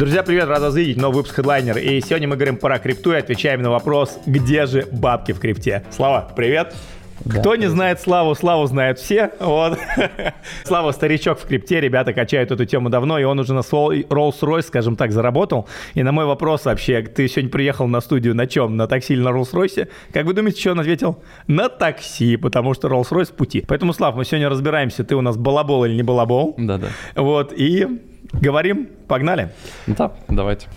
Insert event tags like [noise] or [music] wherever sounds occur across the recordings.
Друзья, привет, рад вас видеть, новый выпуск Headliner. И сегодня мы говорим про крипту и отвечаем на вопрос, где же бабки в крипте. Слава, привет. Да, Кто не знает Славу, Славу знают все. Вот. [laughs] Слава старичок в крипте, ребята качают эту тему давно, и он уже на Rolls-Royce, скажем так, заработал. И на мой вопрос вообще, ты сегодня приехал на студию на чем? На такси или на Rolls-Royce? Как вы думаете, что он ответил? На такси, потому что Rolls-Royce в пути. Поэтому, Слав, мы сегодня разбираемся, ты у нас балабол или не балабол. Да-да. Вот, и говорим, погнали. Да, давайте.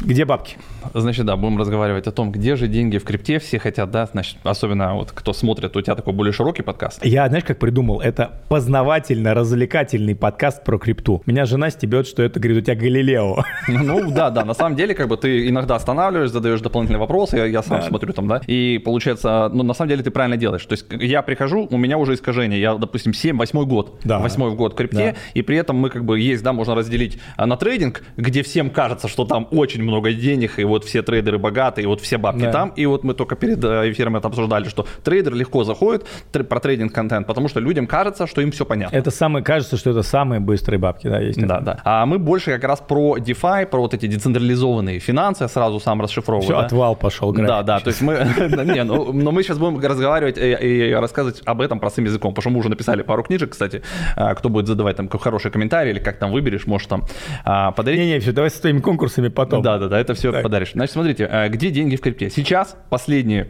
Где бабки? Значит, да, будем разговаривать о том, где же деньги в крипте. Все хотят, да, значит, особенно вот кто смотрит, у тебя такой более широкий подкаст. Я, знаешь, как придумал? Это познавательно-развлекательный подкаст про крипту. Меня жена стебет, что это, говорит, у тебя Галилео. Ну, да, да, на самом деле, как бы ты иногда останавливаешь, задаешь дополнительные вопросы, я, я сам да. смотрю там, да, и получается, ну, на самом деле ты правильно делаешь. То есть я прихожу, у меня уже искажение, я, допустим, 7-8 год, да. 8 год в крипте, да. и при этом мы как бы есть, да, можно разделить а, на трейдинг, где всем кажется, что там очень много денег, и вот все трейдеры богатые, и вот все бабки да. там. И вот мы только перед э, эфиром это обсуждали, что трейдер легко заходит тр- про трейдинг-контент, потому что людям кажется, что им все понятно. Это самое, кажется, что это самые быстрые бабки, да, есть. Да, да. А мы больше как раз про DeFi, про вот эти децентрализованные финансы, я сразу сам расшифровываю. Все, да? отвал пошел. Да, да, то есть мы, [laughs] не, ну, но мы сейчас будем разговаривать и рассказывать об этом простым языком, потому что мы уже написали пару книжек, кстати, а, кто будет задавать там хороший комментарий или как там выберешь, может там а, подарить. Не-не, все, давай с твоими конкурсами потом. Да, да, да, это все так. Подаришь. Значит, смотрите, э, где деньги в крипте? Сейчас последние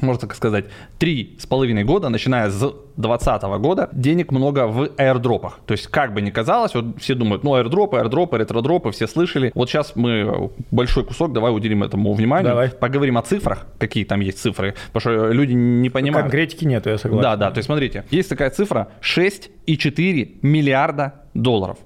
можно так сказать, три с половиной года, начиная с 2020 года, денег много в аирдропах. То есть, как бы ни казалось, вот все думают, ну, аирдропы, аирдропы, ретродропы, все слышали. Вот сейчас мы большой кусок, давай уделим этому внимание. Давай. Поговорим о цифрах, какие там есть цифры, потому что люди не понимают. Конкретики нету, я согласен. Да, да, то есть, смотрите, есть такая цифра 6,4 миллиарда долларов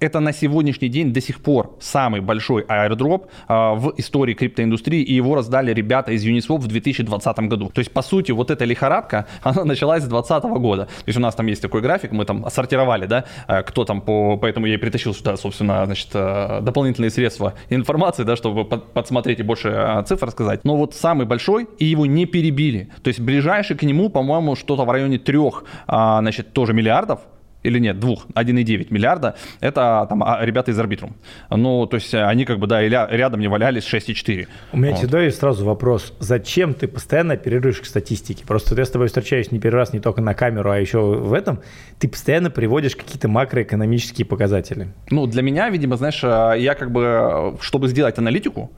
это на сегодняшний день до сих пор самый большой аирдроп а, в истории криптоиндустрии, и его раздали ребята из Uniswap в 2020 году. То есть, по сути, вот эта лихорадка, [laughs] она началась с 2020 года. То есть, у нас там есть такой график, мы там сортировали, да, а, кто там по... Поэтому я и притащил сюда, собственно, значит, а, дополнительные средства информации, да, чтобы под, подсмотреть и больше а, цифр сказать. Но вот самый большой, и его не перебили. То есть, ближайший к нему, по-моему, что-то в районе трех, значит, тоже миллиардов, или нет, двух, 1,9 миллиарда, это там а, ребята из Арбитрум. Ну, то есть они как бы, да, рядом не валялись 6,4. У меня вот. всегда есть сразу вопрос, зачем ты постоянно оперируешь к статистике? Просто я с тобой встречаюсь не первый раз не только на камеру, а еще в этом, ты постоянно приводишь какие-то макроэкономические показатели. Ну, для меня, видимо, знаешь, э, я как бы, чтобы сделать аналитику,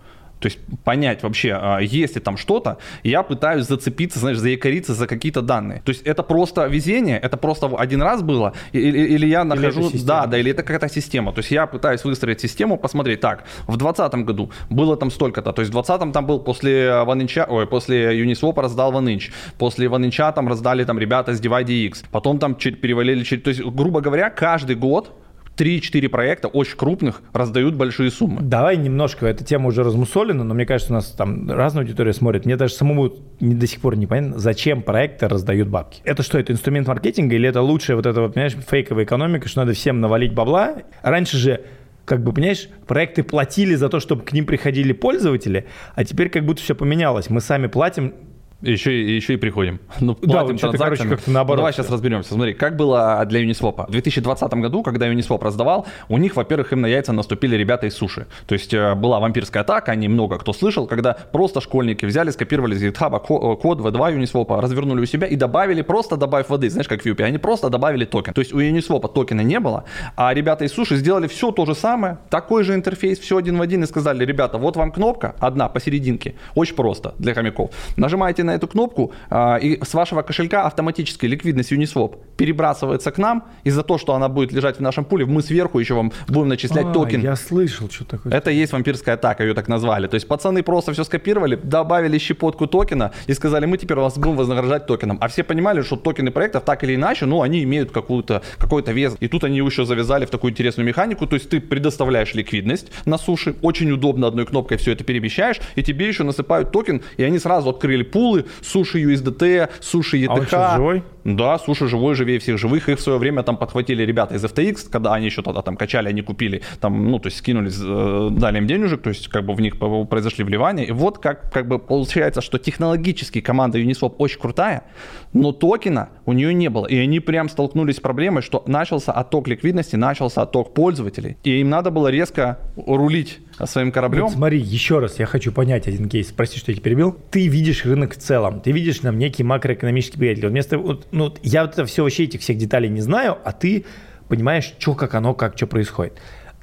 то есть понять вообще, а, есть ли там что-то, я пытаюсь зацепиться, знаешь, заякориться за какие-то данные. То есть это просто везение, это просто один раз было, или, или я нахожу... Или да, да, или это какая-то система. То есть я пытаюсь выстроить систему, посмотреть, так, в 2020 году было там столько-то, то есть в 2020 там был после OneInch, ой, после Uniswap раздал OneInch, после OneInch там раздали там ребята с DivideX, потом там перевалили, то есть, грубо говоря, каждый год 3-4 проекта очень крупных раздают большие суммы. Давай немножко, эта тема уже размусолена, но мне кажется, у нас там разная аудитория смотрит. Мне даже самому не, до сих пор не понятно, зачем проекты раздают бабки. Это что, это инструмент маркетинга или это лучшая вот эта вот, понимаешь, фейковая экономика, что надо всем навалить бабла? Раньше же как бы, понимаешь, проекты платили за то, чтобы к ним приходили пользователи, а теперь как будто все поменялось. Мы сами платим еще, еще и приходим. [laughs] Ну, да, вот короче, как-то наоборот. Давай сейчас разберемся. Смотри, как было для Uniswap. В 2020 году, когда Uniswap раздавал, у них, во-первых, им на яйца наступили ребята из суши. То есть э, была вампирская атака, они много кто слышал, когда просто школьники взяли, скопировали из GitHub э, код V2 Uniswap, развернули у себя и добавили, просто добавив воды, знаешь, как в Юпи, они просто добавили токен. То есть у Uniswap токена не было, а ребята из суши сделали все то же самое, такой же интерфейс, все один в один и сказали, ребята, вот вам кнопка, одна посерединке, очень просто для хомяков. Нажимаете на на эту кнопку, а, и с вашего кошелька автоматически ликвидность Uniswap перебрасывается к нам, и за то, что она будет лежать в нашем пуле, мы сверху еще вам будем начислять а, токен. Я слышал, что такое. Это и есть вампирская атака, ее так назвали. То есть пацаны просто все скопировали, добавили щепотку токена и сказали, мы теперь вас будем вознаграждать токеном. А все понимали, что токены проектов так или иначе, ну, они имеют какую-то, какой-то вес. И тут они еще завязали в такую интересную механику, то есть ты предоставляешь ликвидность на суше, очень удобно одной кнопкой все это перемещаешь, и тебе еще насыпают токен, и они сразу открыли пулы, суши USDT, суши ETH. А он живой? Да, слушай, живой живее всех живых. Их в свое время там подхватили ребята из FTX, когда они еще тогда там качали, они купили, там, ну, то есть скинулись, э, дали им денежек, то есть как бы в них произошли вливания. И вот как, как бы получается, что технологически команда Uniswap очень крутая, но токена у нее не было. И они прям столкнулись с проблемой, что начался отток ликвидности, начался отток пользователей. И им надо было резко рулить своим кораблем. Вот смотри, еще раз я хочу понять один кейс. Прости, что я тебя перебил. Ты видишь рынок в целом, ты видишь там некий макроэкономический показатель. Вместо, вот, ну, я вот это все вообще этих всех деталей не знаю, а ты понимаешь, что, как оно, как, что происходит.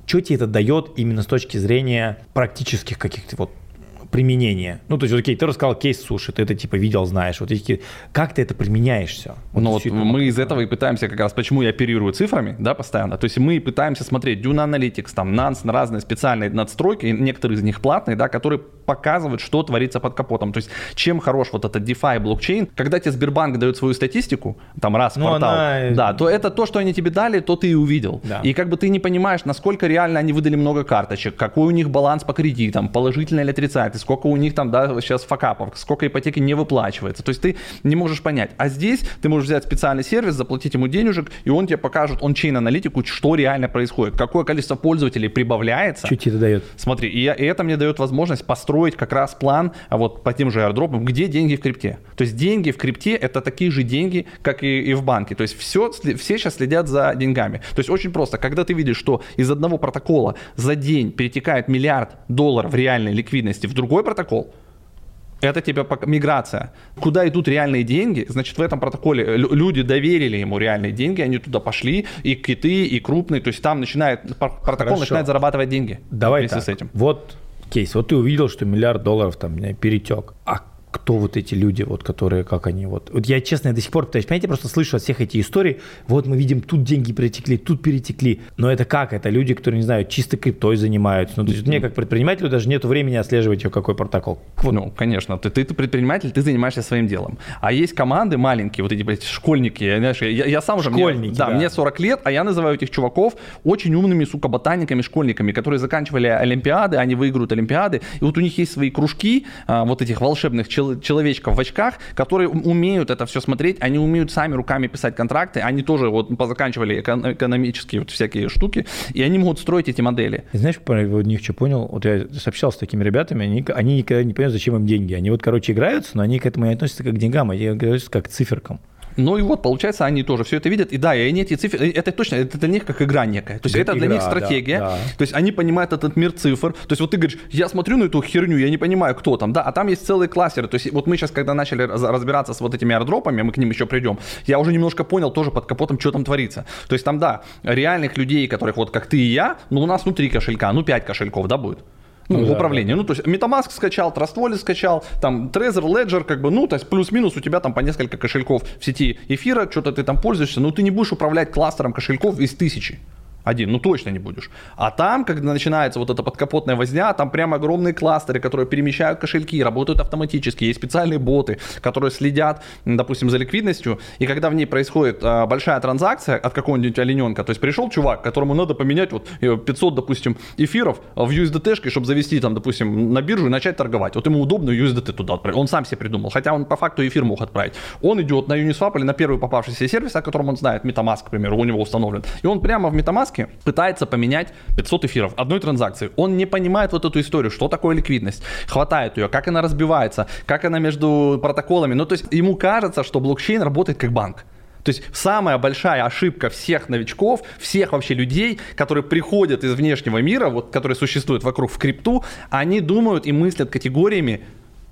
Что тебе это дает именно с точки зрения практических каких-то вот применение? Ну, то есть, окей, ты рассказал кейс суши, ты это типа видел, знаешь. Вот эти, как ты это применяешь все? Вот ну, вот мы из этого и пытаемся как раз, почему я оперирую цифрами, да, постоянно. То есть мы пытаемся смотреть Dune Analytics, там, Nans, разные специальные надстройки, некоторые из них платные, да, которые показывают, что творится под капотом. То есть чем хорош вот этот DeFi блокчейн, когда тебе Сбербанк дает свою статистику, там раз в ну, квартал, она... да, то это то, что они тебе дали, то ты и увидел. Да. И как бы ты не понимаешь, насколько реально они выдали много карточек, какой у них баланс по кредитам, положительный или отрицательный, сколько у них там, да, сейчас факапов, сколько ипотеки не выплачивается. То есть ты не можешь понять. А здесь ты можешь взять специальный сервис, заплатить ему денежек, и он тебе покажет он-чейн аналитику, что реально происходит, какое количество пользователей прибавляется. Тебе это дает? Смотри, и, и это мне дает возможность построить как раз план а вот по тем же аирдропам, где деньги в крипте. То есть деньги в крипте это такие же деньги, как и, и в банке. То есть все, все сейчас следят за деньгами. То есть очень просто, когда ты видишь, что из одного протокола за день перетекает миллиард долларов реальной ликвидности в другой протокол, протокол. Это тебе миграция. Куда идут реальные деньги, значит, в этом протоколе люди доверили ему реальные деньги, они туда пошли, и киты, и крупные, то есть там начинает, протокол Хорошо. начинает зарабатывать деньги. Давай так. с этим. Вот кейс, вот ты увидел, что миллиард долларов там перетек. А кто вот эти люди, вот, которые, как они, вот. Вот я, честно, я до сих пор пытаюсь понять, я просто слышу от всех эти истории, вот мы видим, тут деньги перетекли, тут перетекли, но это как? Это люди, которые, не знаю, чисто криптой занимаются. Ну, то есть мне, как предпринимателю, даже нет времени отслеживать ее, какой протокол. Вот. Ну, конечно, ты, ты, ты предприниматель, ты занимаешься своим делом. А есть команды маленькие, вот эти, блядь, школьники, знаешь, я, я сам уже... Школьники, мне, да, да, мне 40 лет, а я называю этих чуваков очень умными, сука, ботаниками, школьниками, которые заканчивали олимпиады, они выиграют олимпиады, и вот у них есть свои кружки, а, вот этих волшебных чел- человечков в очках, которые умеют это все смотреть, они умеют сами руками писать контракты, они тоже вот позаканчивали эко- экономические вот всякие штуки, и они могут строить эти модели. И знаешь, про них что понял? Вот я сообщался с такими ребятами, они, они никогда не понимают, зачем им деньги. Они вот, короче, играются, но они к этому не относятся как к деньгам, они относятся как к циферкам. Ну и вот, получается, они тоже все это видят. И да, и они эти цифры, это точно, это для них как игра некая. То есть это игра, для них стратегия. Да, да. То есть они понимают этот мир цифр. То есть вот ты говоришь, я смотрю на эту херню, я не понимаю, кто там, да, а там есть целые кластеры. То есть вот мы сейчас, когда начали разбираться с вот этими аирдропами, мы к ним еще придем, я уже немножко понял тоже под капотом, что там творится. То есть там, да, реальных людей, которых вот как ты и я, ну у нас внутри кошелька, ну 5 кошельков, да, будет ну, ну управление. Да. Ну, то есть Metamask скачал, Trust Wallet скачал, там Trezor, Ledger, как бы, ну, то есть плюс-минус у тебя там по несколько кошельков в сети эфира, что-то ты там пользуешься, но ты не будешь управлять кластером кошельков из тысячи один, ну точно не будешь. А там, когда начинается вот эта подкапотная возня, там прям огромные кластеры, которые перемещают кошельки, работают автоматически, есть специальные боты, которые следят, допустим, за ликвидностью, и когда в ней происходит а, большая транзакция от какого-нибудь олененка, то есть пришел чувак, которому надо поменять вот 500, э, допустим, эфиров в USDT, чтобы завести там, допустим, на биржу и начать торговать. Вот ему удобно USDT туда отправить. Он сам себе придумал, хотя он по факту эфир мог отправить. Он идет на Uniswap или на первый попавшийся сервис, о котором он знает, MetaMask, к примеру, у него установлен, и он прямо в MetaMask пытается поменять 500 эфиров одной транзакции. Он не понимает вот эту историю, что такое ликвидность, хватает ее, как она разбивается, как она между протоколами. Ну, то есть ему кажется, что блокчейн работает как банк. То есть самая большая ошибка всех новичков, всех вообще людей, которые приходят из внешнего мира, вот, которые существуют вокруг в крипту, они думают и мыслят категориями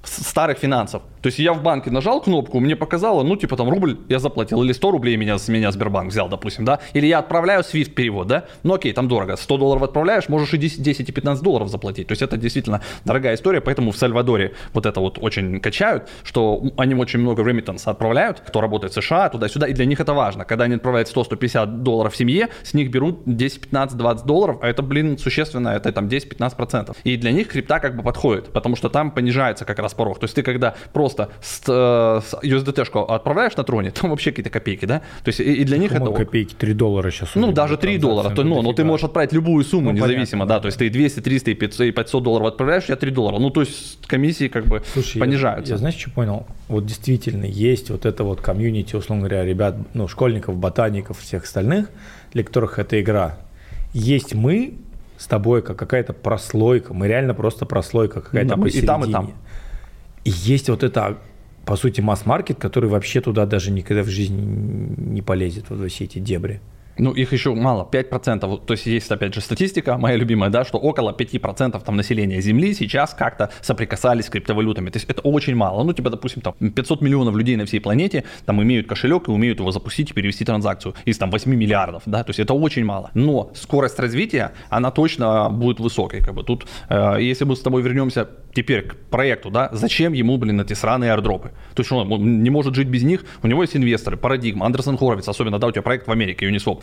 старых финансов. То есть я в банке нажал кнопку, мне показало, ну, типа там рубль я заплатил, или 100 рублей меня, с меня Сбербанк взял, допустим, да, или я отправляю SWIFT перевод, да, ну, окей, там дорого, 100 долларов отправляешь, можешь и 10, 10 и 15 долларов заплатить, то есть это действительно дорогая история, поэтому в Сальвадоре вот это вот очень качают, что они очень много remittance отправляют, кто работает в США, туда-сюда, и для них это важно, когда они отправляют 100-150 долларов семье, с них берут 10, 15, 20 долларов, а это, блин, существенно, это там 10-15 процентов, и для них крипта как бы подходит, потому что там понижается как раз порог. То есть ты когда просто с, э, с USDT-шку отправляешь на троне, там вообще какие-то копейки, да? То есть и, и для них Думал, это... копейки, 3 доллара сейчас. Ну, даже 3 доллара. То, ну, но ты можешь отправить любую сумму, ну, независимо, понятно, да. То есть ты 200, 300 и 500, и 500 долларов отправляешь, тебя 3 доллара. Ну, то есть комиссии как бы Слушай, понижаются. Я, я знаешь, что понял? Вот действительно есть вот это вот комьюнити, условно говоря, ребят, ну, школьников, ботаников, всех остальных, для которых это игра. Есть мы, с тобой как какая-то прослойка, мы реально просто прослойка какая-то да, посередине. И там, и там. Есть вот это, по сути, масс-маркет, который вообще туда даже никогда в жизни не полезет, вот во все эти дебри. Ну, их еще мало, 5%. То есть есть, опять же, статистика, моя любимая, да, что около 5% там населения Земли сейчас как-то соприкасались с криптовалютами. То есть это очень мало. Ну, типа, допустим, там 500 миллионов людей на всей планете там имеют кошелек и умеют его запустить и перевести транзакцию из там 8 миллиардов, да, то есть это очень мало. Но скорость развития, она точно будет высокой. Как бы тут, э, если мы с тобой вернемся теперь к проекту, да, зачем ему, блин, эти сраные аирдропы? То есть он не может жить без них, у него есть инвесторы, парадигма, Андерсон Хоровиц, особенно, да, у тебя проект в Америке, Uniswap,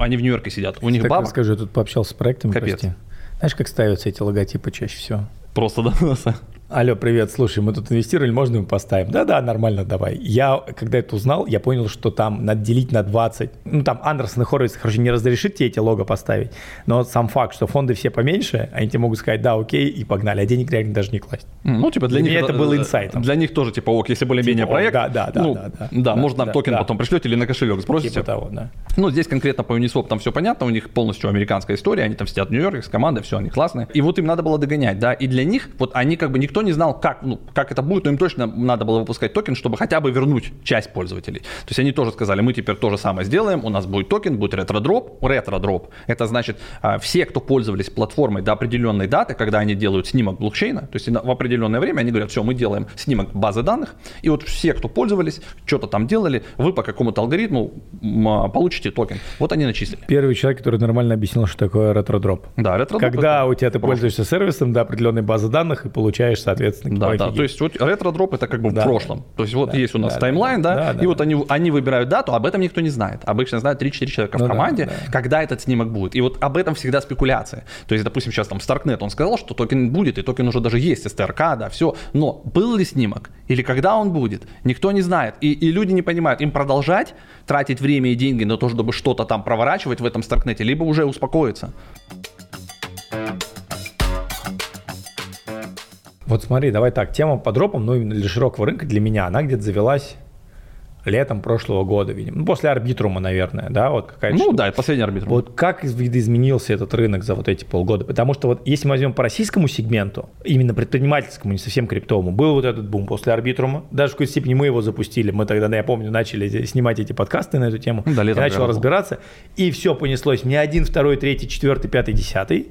они в Нью-Йорке сидят, у них так бабок. Скажи, я тут пообщался с проектами, Капец. прости. Знаешь, как ставятся эти логотипы чаще всего? Просто носа. [laughs] Алло, привет, слушай, мы тут инвестировали, можно мы поставим? Да-да, нормально, давай. Я, когда это узнал, я понял, что там надо делить на 20. Ну, там Андерсон и Хорвиц, короче, не разрешит тебе эти лого поставить, но сам факт, что фонды все поменьше, они тебе могут сказать, да, окей, и погнали, а денег реально даже не класть. Ну, типа для, для них это было инсайтом. Для них тоже, типа, ок, если более-менее типа, проект, да, да, да, ну, да, да, да, да, может, нам да, токен да. потом пришлете или на кошелек спросите. Типа того, да. Ну, здесь конкретно по Uniswap там все понятно, у них полностью американская история, они там сидят в Нью-Йорке с командой, все, они классные. И вот им надо было догонять, да, и для них, вот они как бы, никто не знал, как, ну, как это будет, но им точно надо было выпускать токен, чтобы хотя бы вернуть часть пользователей. То есть они тоже сказали, мы теперь то же самое сделаем, у нас будет токен, будет ретро-дроп. Ретро-дроп – это значит, а, все, кто пользовались платформой до определенной даты, когда они делают снимок блокчейна, то есть в определенное время они говорят, все, мы делаем снимок базы данных, и вот все, кто пользовались, что-то там делали, вы по какому-то алгоритму а, получите токен. Вот они начислили. Первый человек, который нормально объяснил, что такое ретро-дроп. Да, ретро-дроп. Когда у тебя ты пользуешься сервисом до определенной базы данных и получаешь, соответственно, да, да, то есть вот ретро-дроп это как бы да. в прошлом. То есть вот да, есть у нас да, таймлайн, да, да, да и да, вот они, они выбирают дату, об этом никто не знает. Обычно знают 3-4 человека ну, в команде, да, да. когда этот снимок будет. И вот об этом всегда спекуляция. То есть, допустим, сейчас там Starknet, он сказал, что токен будет, и токен уже даже есть, STRK, да, все. Но был ли снимок или когда он будет, никто не знает. И, и люди не понимают, им продолжать тратить время и деньги на то, чтобы что-то там проворачивать в этом Старкнете, либо уже успокоиться. Вот смотри, давай так, тема по дропам, ну именно для широкого рынка, для меня, она где-то завелась летом прошлого года, видимо. Ну, после арбитрума, наверное, да, вот какая-то. Ну, да, это последний арбитрум. Вот как видоизменился этот рынок за вот эти полгода? Потому что вот если мы возьмем по российскому сегменту, именно предпринимательскому, не совсем криптовому, был вот этот бум после арбитрума. Даже в какой-то степени мы его запустили. Мы тогда, я помню, начали снимать эти подкасты на эту тему. Да, летом. Я начал разбираться. И все понеслось. Мне один, второй, третий, четвертый, пятый, десятый.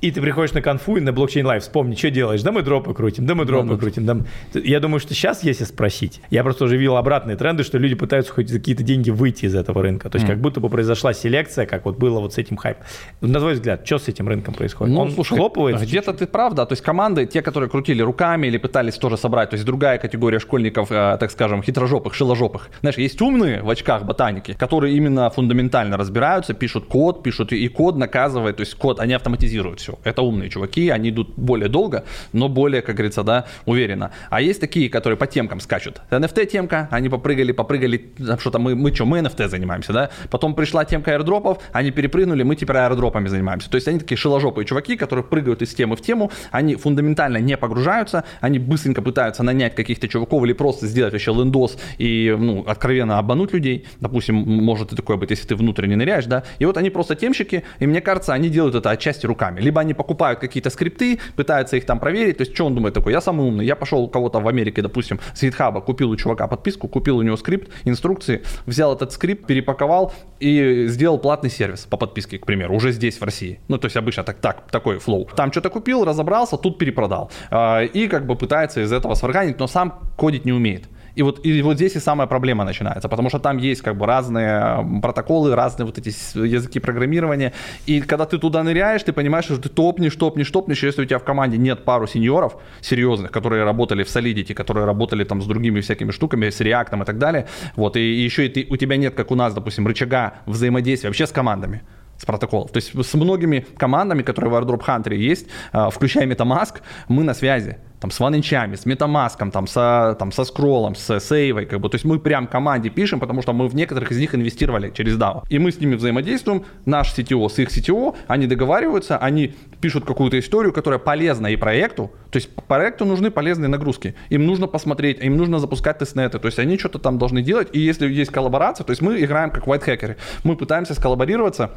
И ты приходишь на конфу и на Blockchain Life, вспомни, что делаешь, да мы дропы крутим, да мы дропы да, крутим. Да. Я думаю, что сейчас, если спросить, я просто уже видел обратные тренды, что люди пытаются хоть за какие-то деньги выйти из этого рынка. То есть mm. как будто бы произошла селекция, как вот было вот с этим хайпом. На твой взгляд, что с этим рынком происходит? Ну, Он слушай, схлопывается? Где-то ты прав, да. То есть команды, те, которые крутили руками или пытались тоже собрать, то есть другая категория школьников, э, так скажем, хитрожопых, шиложопых. Знаешь, есть умные в очках ботаники, которые именно фундаментально разбираются, пишут код, пишут и код наказывает, то есть код, они автоматизируют все. Это умные чуваки они идут более долго, но более, как говорится, да, уверенно. А есть такие, которые по темкам скачут. NFT-темка, они попрыгали, попрыгали, что-то мы, мы что, мы NFT занимаемся, да? Потом пришла темка аирдропов, они перепрыгнули, мы теперь аирдропами занимаемся. То есть они такие шиложопые чуваки, которые прыгают из темы в тему, они фундаментально не погружаются, они быстренько пытаются нанять каких-то чуваков или просто сделать вообще лендос и, ну, откровенно обмануть людей. Допустим, может и такое быть, если ты внутренне ныряешь, да? И вот они просто темщики, и мне кажется, они делают это отчасти руками. Либо они покупают какие какие-то скрипты, пытается их там проверить. То есть, что он думает такой? Я самый умный. Я пошел у кого-то в Америке, допустим, с GitHub, купил у чувака подписку, купил у него скрипт, инструкции, взял этот скрипт, перепаковал и сделал платный сервис по подписке, к примеру, уже здесь, в России. Ну, то есть, обычно так, так такой флоу. Там что-то купил, разобрался, тут перепродал. А, и как бы пытается из этого сварганить, но сам кодить не умеет. И вот, и вот здесь и самая проблема начинается, потому что там есть как бы разные протоколы, разные вот эти языки программирования. И когда ты туда ныряешь, ты понимаешь, что ты топнешь, топнешь, топнешь. Если у тебя в команде нет пару сеньоров серьезных, которые работали в Solidity, которые работали там с другими всякими штуками, с React и так далее, вот, и, и еще и ты, у тебя нет, как у нас, допустим, рычага взаимодействия вообще с командами с протоколов. То есть с многими командами, которые в AirDrop Hunter есть, а, включая MetaMask, мы на связи. Там, с OneInch'ами, с MetaMask, там, со, там, со скроллом, с сейвой, как бы, то есть мы прям команде пишем, потому что мы в некоторых из них инвестировали через DAO. И мы с ними взаимодействуем, наш CTO с их CTO, они договариваются, они пишут какую-то историю, которая полезна и проекту, то есть проекту нужны полезные нагрузки, им нужно посмотреть, им нужно запускать тестнеты, то есть они что-то там должны делать, и если есть коллаборация, то есть мы играем как white hacker, мы пытаемся сколлаборироваться,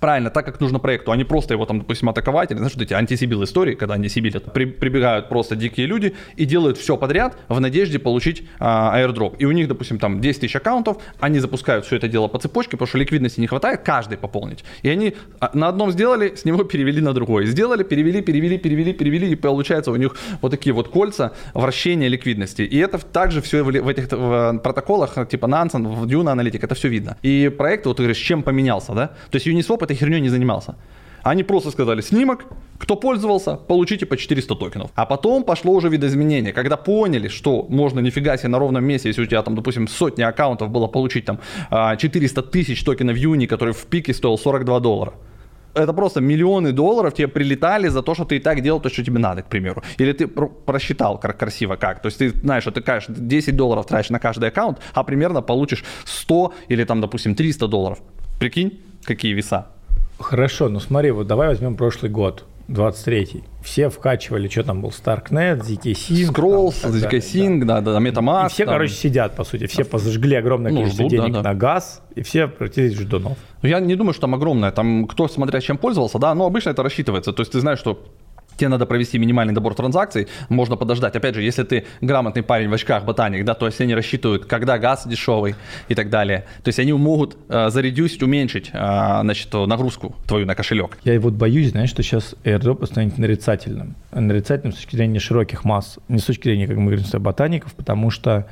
правильно, так как нужно проекту, а не просто его там, допустим, атаковать, или, знаешь, вот эти антисибил истории, когда они сибилят, при, прибегают просто дикие люди и делают все подряд в надежде получить а, airdrop. И у них, допустим, там 10 тысяч аккаунтов, они запускают все это дело по цепочке, потому что ликвидности не хватает, каждый пополнить. И они а, на одном сделали, с него перевели на другой. Сделали, перевели, перевели, перевели, перевели, и получается у них вот такие вот кольца вращения ликвидности. И это также все в, в этих в протоколах, типа Nansen, в Dune Analytic, это все видно. И проект, вот ты говоришь, чем поменялся, да? То есть Uniswap этой херней не занимался. Они просто сказали снимок, кто пользовался, получите по 400 токенов. А потом пошло уже видоизменение, когда поняли, что можно нифига себе на ровном месте, если у тебя там, допустим, сотни аккаунтов было получить там 400 а, тысяч токенов Юни, который в пике стоил 42 доллара. Это просто миллионы долларов тебе прилетали за то, что ты и так делал то, что тебе надо, к примеру. Или ты просчитал красиво как. То есть ты знаешь, что ты, конечно, 10 долларов тратишь на каждый аккаунт, а примерно получишь 100 или там, допустим, 300 долларов. Прикинь, какие веса. Хорошо, ну смотри, вот давай возьмем прошлый год, 23-й. Все вкачивали, что там был, Starknet, ZK Sync. Scrolls, ZK Sync, да, да, да MetaMask. И все, там. короче, сидят, по сути. Все позажгли огромное ну, количество ждут, денег да, да. на газ, и все превратились в ждунов. Ну, я не думаю, что там огромное. Там кто, смотря чем пользовался, да, но обычно это рассчитывается. То есть ты знаешь, что тебе надо провести минимальный набор транзакций, можно подождать. Опять же, если ты грамотный парень в очках, ботаник, да, то есть они рассчитывают, когда газ дешевый и так далее. То есть они могут э, заредюсить, уменьшить э, значит, нагрузку твою на кошелек. Я вот боюсь, знаешь, что сейчас airdrop станет нарицательным. Нарицательным с точки зрения широких масс, не с точки зрения, как мы говорим, ботаников, потому что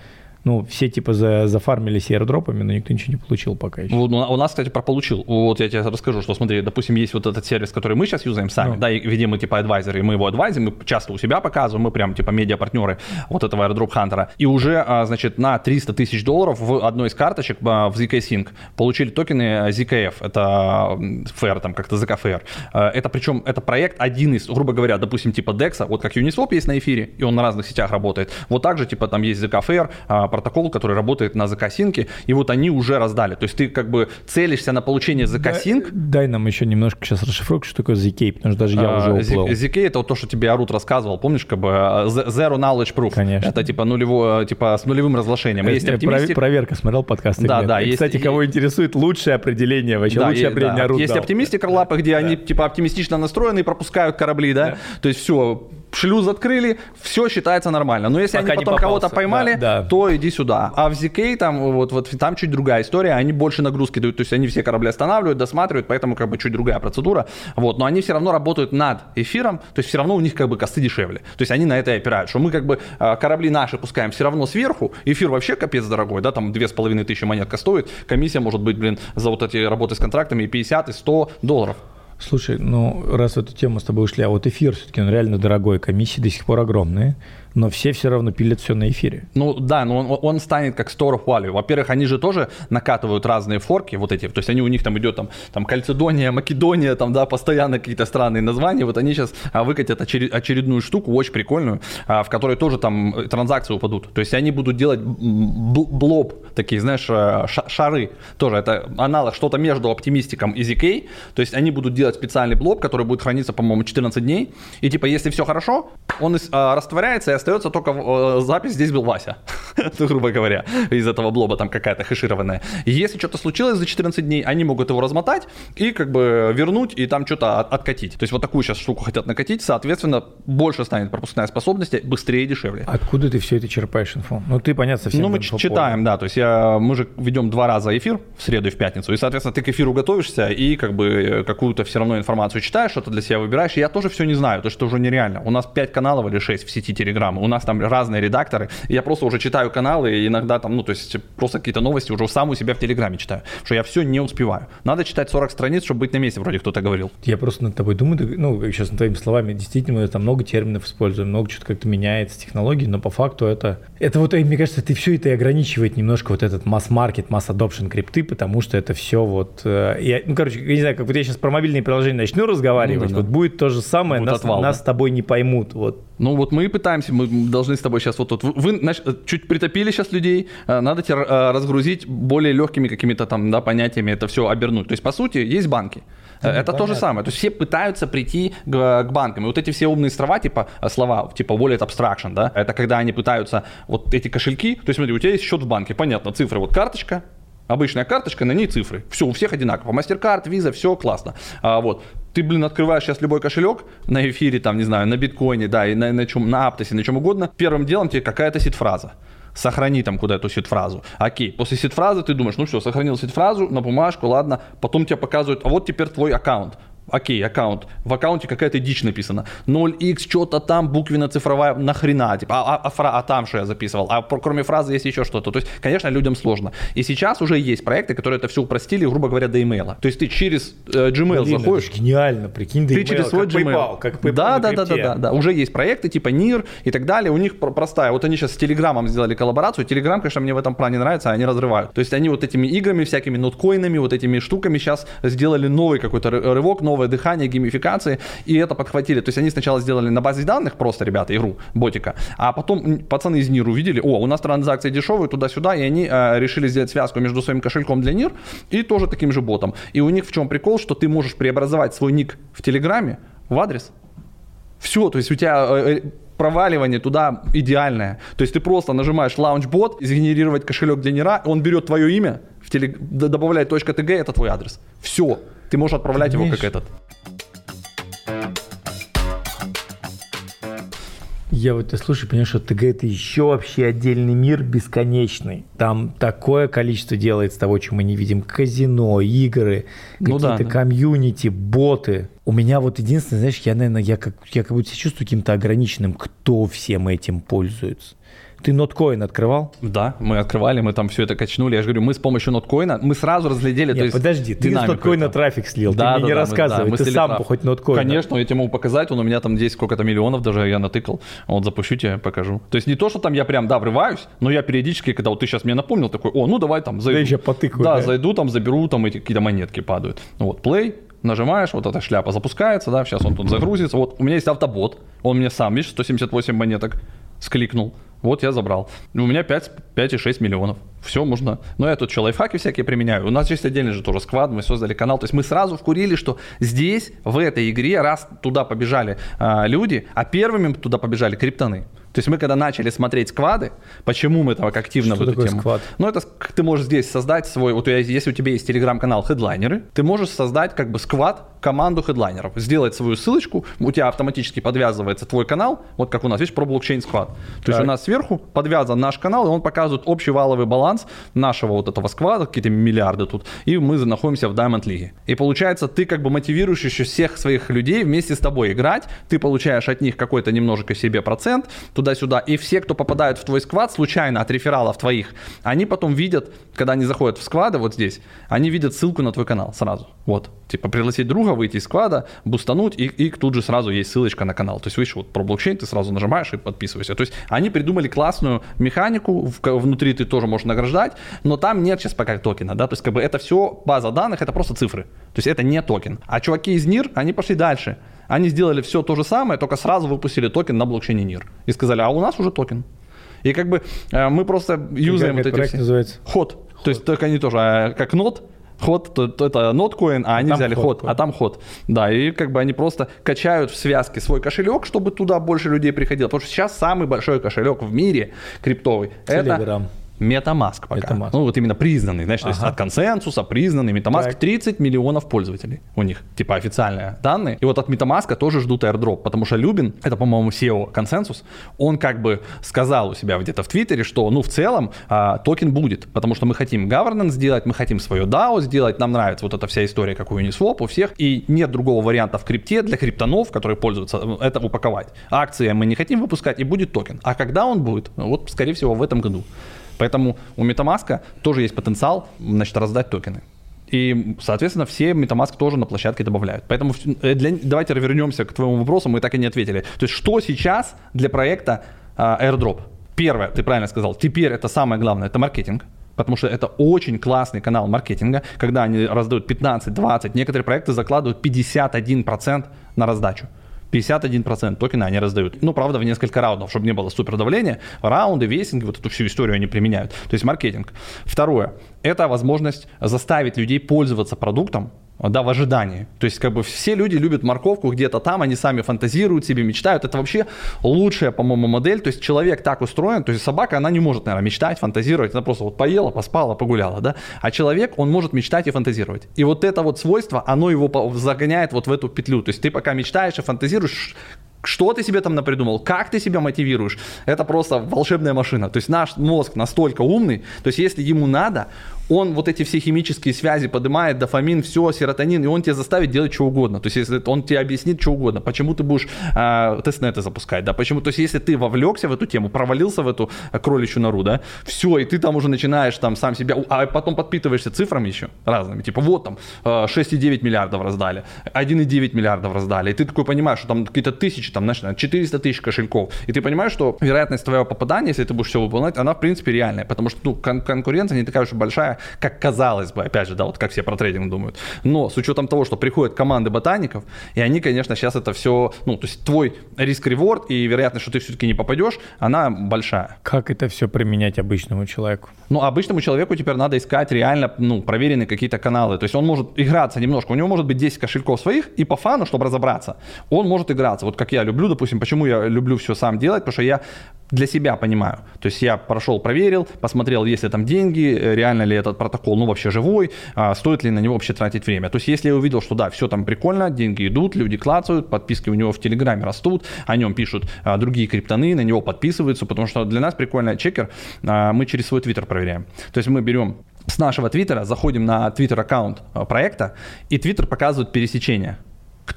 ну, все типа за, зафармились аирдропами, но никто ничего не получил пока еще. Вот, у нас, кстати, про получил. Вот я тебе расскажу, что смотри, допустим, есть вот этот сервис, который мы сейчас юзаем сами, ну. да, и где мы типа адвайзеры, и мы его адвайзим, мы часто у себя показываем, мы прям типа медиа-партнеры вот этого airdrop хантера. И уже, а, значит, на 300 тысяч долларов в одной из карточек а, в ZK Sync получили токены ZKF, это FAIR, там как-то ZKFair. А, это причем, это проект один из, грубо говоря, допустим, типа DEX, вот как Uniswap есть на эфире, и он на разных сетях работает. Вот также, типа, там есть ZKFair, протокол, который работает на закосинке, и вот они уже раздали. То есть ты как бы целишься на получение закосинк. Дай, дай нам еще немножко сейчас расшифровку, что такое ZK, потому что даже я а, уже уплыл. ZK это вот то, что тебе Арут рассказывал, помнишь, как бы э, Zero Knowledge Proof. Конечно. Это типа нулевое, типа с нулевым разглашением. Это, есть оптимистик... Проверка, смотрел подкаст. Да, да. И, кстати, кого интересует лучшее определение, вообще да, лучшее определение да. Арут Есть оптимистик лапы, где да. они типа оптимистично настроены и пропускают корабли, да? да. То есть все, шлюз открыли, все считается нормально. Но если Пока они потом кого-то поймали, да, да. то иди сюда. А в ZK там вот, вот там чуть другая история, они больше нагрузки дают, то есть они все корабли останавливают, досматривают, поэтому как бы чуть другая процедура. Вот, но они все равно работают над эфиром, то есть все равно у них как бы косты дешевле. То есть они на это и опирают, что мы как бы а, корабли наши пускаем все равно сверху, эфир вообще капец дорогой, да, там две с половиной тысячи монетка стоит, комиссия может быть, блин, за вот эти работы с контрактами и 50, и 100 долларов. Слушай, ну раз эту тему с тобой ушли, а вот эфир все-таки он реально дорогой, комиссии до сих пор огромные но все все равно пилят все на эфире. Ну да, но он, он станет как store of value. Во-первых, они же тоже накатывают разные форки, вот эти, то есть они у них там идет там, там Кальцедония, Македония, там, да, постоянно какие-то странные названия, вот они сейчас а, выкатят очеред, очередную штуку, очень прикольную, а, в которой тоже там э, транзакции упадут. То есть они будут делать блоб, такие, знаешь, э, шары, тоже это аналог, что-то между оптимистиком и ZK, то есть они будут делать специальный блоб, который будет храниться, по-моему, 14 дней, и типа, если все хорошо, он а, растворяется и остается только э, запись, здесь был Вася, [laughs] грубо говоря, из этого блоба там какая-то хэшированная. И если что-то случилось за 14 дней, они могут его размотать и как бы вернуть и там что-то от, откатить. То есть вот такую сейчас штуку хотят накатить, соответственно, больше станет пропускная способность, быстрее и дешевле. Откуда ты все это черпаешь инфу? Ну ты, понятно, совсем Ну мы читаем, да, то есть я, мы же ведем два раза эфир в среду и в пятницу, и, соответственно, ты к эфиру готовишься и как бы какую-то все равно информацию читаешь, что-то для себя выбираешь, и я тоже все не знаю, то что уже нереально. У нас 5 каналов или 6 в сети Telegram, у нас там разные редакторы. я просто уже читаю каналы, и иногда там, ну, то есть просто какие-то новости уже сам у себя в Телеграме читаю, что я все не успеваю. Надо читать 40 страниц, чтобы быть на месте, вроде кто-то говорил. Я просто над тобой думаю, ну, сейчас над твоими словами, действительно, мы там много терминов используем, много что-то как-то меняется, технологии, но по факту это, это вот, мне кажется, ты все это и ограничивает немножко вот этот масс-маркет, масс-адопшн крипты, потому что это все вот, э, я, ну, короче, я не знаю, как вот я сейчас про мобильные приложения начну разговаривать, ну, да, вот да. будет то же самое, будет нас, отвал, нас да? с тобой не поймут, вот Ну вот мы пытаемся, мы должны с тобой сейчас вот тут, вы значит, чуть притопили сейчас людей, э, надо тебе э, разгрузить более легкими какими-то там да, понятиями это все обернуть. То есть по сути есть банки. Ну, это понятно. то же самое. То есть все пытаются прийти к, к банкам. И вот эти все умные слова, типа слова, типа wallet abstraction, да, это когда они пытаются вот эти кошельки, то есть смотри, у тебя есть счет в банке, понятно, цифры, вот карточка, Обычная карточка, на ней цифры. Все, у всех одинаково. Мастеркард, виза, все классно. А, вот. Ты, блин, открываешь сейчас любой кошелек на эфире, там, не знаю, на биткоине, да, и на, на, чем, на Аптосе, на чем угодно. Первым делом тебе какая-то сид-фраза сохрани там куда эту сид-фразу. Окей, после сид-фразы ты думаешь, ну все, сохранил сид-фразу на бумажку, ладно, потом тебе показывают, а вот теперь твой аккаунт окей, аккаунт, в аккаунте какая-то дичь написана, 0x, что-то там, буквенно-цифровая, нахрена, типа, а, а, а, а там что я записывал, а кроме фразы есть еще что-то, то есть, конечно, людям сложно. И сейчас уже есть проекты, которые это все упростили, грубо говоря, до имейла. То есть ты через э, Gmail Блин, заходишь. Гениально, прикинь, до Ты через свой Gmail. PayPal, как PayPal да, да, да, да, да, да, уже есть проекты типа NIR и так далее, у них простая, вот они сейчас с Телеграмом сделали коллаборацию, Телеграм, конечно, мне в этом плане нравится, они разрывают. То есть они вот этими играми, всякими ноткоинами, вот этими штуками сейчас сделали новый какой-то рывок, новое дыхание, геймификация модификации, и это подхватили. То есть они сначала сделали на базе данных просто, ребята, игру, ботика, а потом пацаны из НИР увидели, о, у нас транзакции дешевые туда-сюда, и они э, решили сделать связку между своим кошельком для НИР и тоже таким же ботом. И у них в чем прикол, что ты можешь преобразовать свой ник в Телеграме в адрес. Все, то есть у тебя э, э проваливание туда идеальное. То есть ты просто нажимаешь лаунчбот, сгенерировать кошелек для Нира, он берет твое имя, в телег... добавляет .tg, это твой адрес. Все. Ты можешь отправлять его как этот. Я вот слушаю, понимаю, что ТГ это еще вообще отдельный мир бесконечный. Там такое количество делается того, чем мы не видим. Казино, игры, ну какие-то да, комьюнити, боты. У меня вот единственное, знаешь, я, наверное, я как, я как будто себя чувствую каким-то ограниченным, кто всем этим пользуется. Ты ноткоин открывал? Да, мы открывали, мы там все это качнули. Я же говорю, мы с помощью ноткоина, мы сразу разглядели. Нет, то есть подожди, ты из ноткоина трафик слил, да, ты да, мне да, не рассказывай, мы, да, ты сам трафик. хоть ноткоин. Конечно, я тебе могу показать, он у меня там здесь сколько-то миллионов даже я натыкал. Вот запущу тебе, покажу. То есть не то, что там я прям, да, врываюсь, но я периодически, когда вот ты сейчас мне напомнил, такой, о, ну давай там зайду. Да, еще потыкаю. Да, да, зайду там, заберу, там эти какие-то монетки падают. Вот, play, нажимаешь, вот эта шляпа запускается, да, сейчас он тут загрузится. Вот у меня есть автобот, он мне сам, видишь, 178 монеток скликнул. Вот я забрал. У меня 5, 5,6 миллионов. Все, можно. Но я тут еще лайфхаки всякие применяю. У нас есть отдельный же тоже сквад, мы создали канал. То есть мы сразу вкурили, что здесь, в этой игре, раз туда побежали а, люди, а первыми туда побежали криптоны. То есть мы когда начали смотреть сквады, почему мы так активно что в эту такое тему? Сквад? Ну это ты можешь здесь создать свой, вот если у тебя есть телеграм-канал хедлайнеры, ты можешь создать как бы сквад, команду хедлайнеров, сделать свою ссылочку, у тебя автоматически подвязывается твой канал, вот как у нас, видишь, про блокчейн сквад. То так. есть у нас сверху подвязан наш канал, и он показывает общий валовый баланс нашего вот этого сквада, какие-то миллиарды тут, и мы находимся в Diamond League. И получается, ты как бы мотивируешь еще всех своих людей вместе с тобой играть, ты получаешь от них какой-то немножко себе процент, туда-сюда. И все, кто попадают в твой сквад случайно от рефералов твоих, они потом видят, когда они заходят в сквады вот здесь, они видят ссылку на твой канал сразу. Вот. Типа пригласить друга, выйти из сквада, бустануть, и, и тут же сразу есть ссылочка на канал. То есть, видишь, вот про блокчейн ты сразу нажимаешь и подписываешься. То есть они придумали классную механику, внутри ты тоже можешь награждать, но там нет сейчас пока токена, да, то есть как бы это все база данных, это просто цифры. То есть это не токен. А чуваки из NIR, они пошли дальше. Они сделали все то же самое, только сразу выпустили токен на блокчейне NEAR. И сказали, а у нас уже токен. И как бы э, мы просто юзаем вот эти все... называется? Ход. ход. То есть только они тоже, а, как Not, HOT, то, то это Notcoin, а они там взяли ход, ход, а там ход. Да, и как бы они просто качают в связке свой кошелек, чтобы туда больше людей приходило. Потому что сейчас самый большой кошелек в мире криптовый. Telegram. Это MetaMask пока. MetaMask. Ну, вот именно признанный, знаешь, ага. то есть от ConsenSys'а признанный MetaMask так. 30 миллионов пользователей у них, типа официальные данные. И вот от MetaMask тоже ждут airdrop, потому что Любин, это, по-моему, CEO ConsenSys, он как бы сказал у себя где-то в Твиттере, что, ну, в целом а, токен будет, потому что мы хотим governance сделать, мы хотим свое DAO сделать, нам нравится вот эта вся история, как у Uniswap, у всех, и нет другого варианта в крипте для криптонов, которые пользуются, э, это упаковать. Акции мы не хотим выпускать, и будет токен. А когда он будет? Вот, скорее всего, в этом году. Поэтому у MetaMask тоже есть потенциал значит, раздать токены. И, соответственно, все MetaMask тоже на площадке добавляют. Поэтому э, для, давайте вернемся к твоему вопросу, мы так и не ответили. То есть, что сейчас для проекта uh, AirDrop? Первое, ты правильно сказал, теперь это самое главное, это маркетинг. Потому что это очень классный канал маркетинга, когда они раздают 15, 20, некоторые проекты закладывают 51% на раздачу. 51% токена они раздают. Ну, правда, в несколько раундов, чтобы не было супер давления. Раунды, вейсинги, вот эту всю историю они применяют. То есть маркетинг. Второе. Это возможность заставить людей пользоваться продуктом, да, в ожидании. То есть, как бы все люди любят морковку где-то там, они сами фантазируют себе, мечтают. Это вообще лучшая, по-моему, модель. То есть, человек так устроен, то есть, собака, она не может, наверное, мечтать, фантазировать. Она просто вот поела, поспала, погуляла, да. А человек, он может мечтать и фантазировать. И вот это вот свойство, оно его загоняет вот в эту петлю. То есть, ты пока мечтаешь и фантазируешь, что ты себе там напридумал, как ты себя мотивируешь, это просто волшебная машина. То есть наш мозг настолько умный, то есть если ему надо, он вот эти все химические связи поднимает, дофамин, все, серотонин, и он тебя заставит делать что угодно. То есть, если он тебе объяснит что угодно, почему ты будешь э, тестнеты запускать, да, почему, то есть, если ты вовлекся в эту тему, провалился в эту кроличью нору, да, все, и ты там уже начинаешь там сам себя, а потом подпитываешься цифрами еще разными, типа вот там э, 6,9 миллиардов раздали, 1,9 миллиардов раздали, и ты такой понимаешь, что там какие-то тысячи, там, знаешь, 400 тысяч кошельков, и ты понимаешь, что вероятность твоего попадания, если ты будешь все выполнять, она в принципе реальная, потому что ну, кон- конкуренция не такая уж большая, как казалось бы, опять же, да, вот как все про трейдинг думают. Но с учетом того, что приходят команды ботаников, и они, конечно, сейчас это все, ну, то есть твой риск-реворд и вероятность, что ты все-таки не попадешь, она большая. Как это все применять обычному человеку? Ну, обычному человеку теперь надо искать реально, ну, проверенные какие-то каналы. То есть он может играться немножко. У него может быть 10 кошельков своих, и по фану, чтобы разобраться, он может играться. Вот как я люблю, допустим, почему я люблю все сам делать, потому что я для себя понимаю. То есть я прошел, проверил, посмотрел, есть ли там деньги, э, реально ли этот протокол, ну, вообще живой, а стоит ли на него вообще тратить время. То есть если я увидел, что да, все там прикольно, деньги идут, люди клацают, подписки у него в Телеграме растут, о нем пишут а, другие криптоны, на него подписываются, потому что для нас прикольно чекер, а, мы через свой твиттер проверяем. То есть мы берем с нашего твиттера, заходим на твиттер аккаунт а, проекта, и твиттер показывает пересечение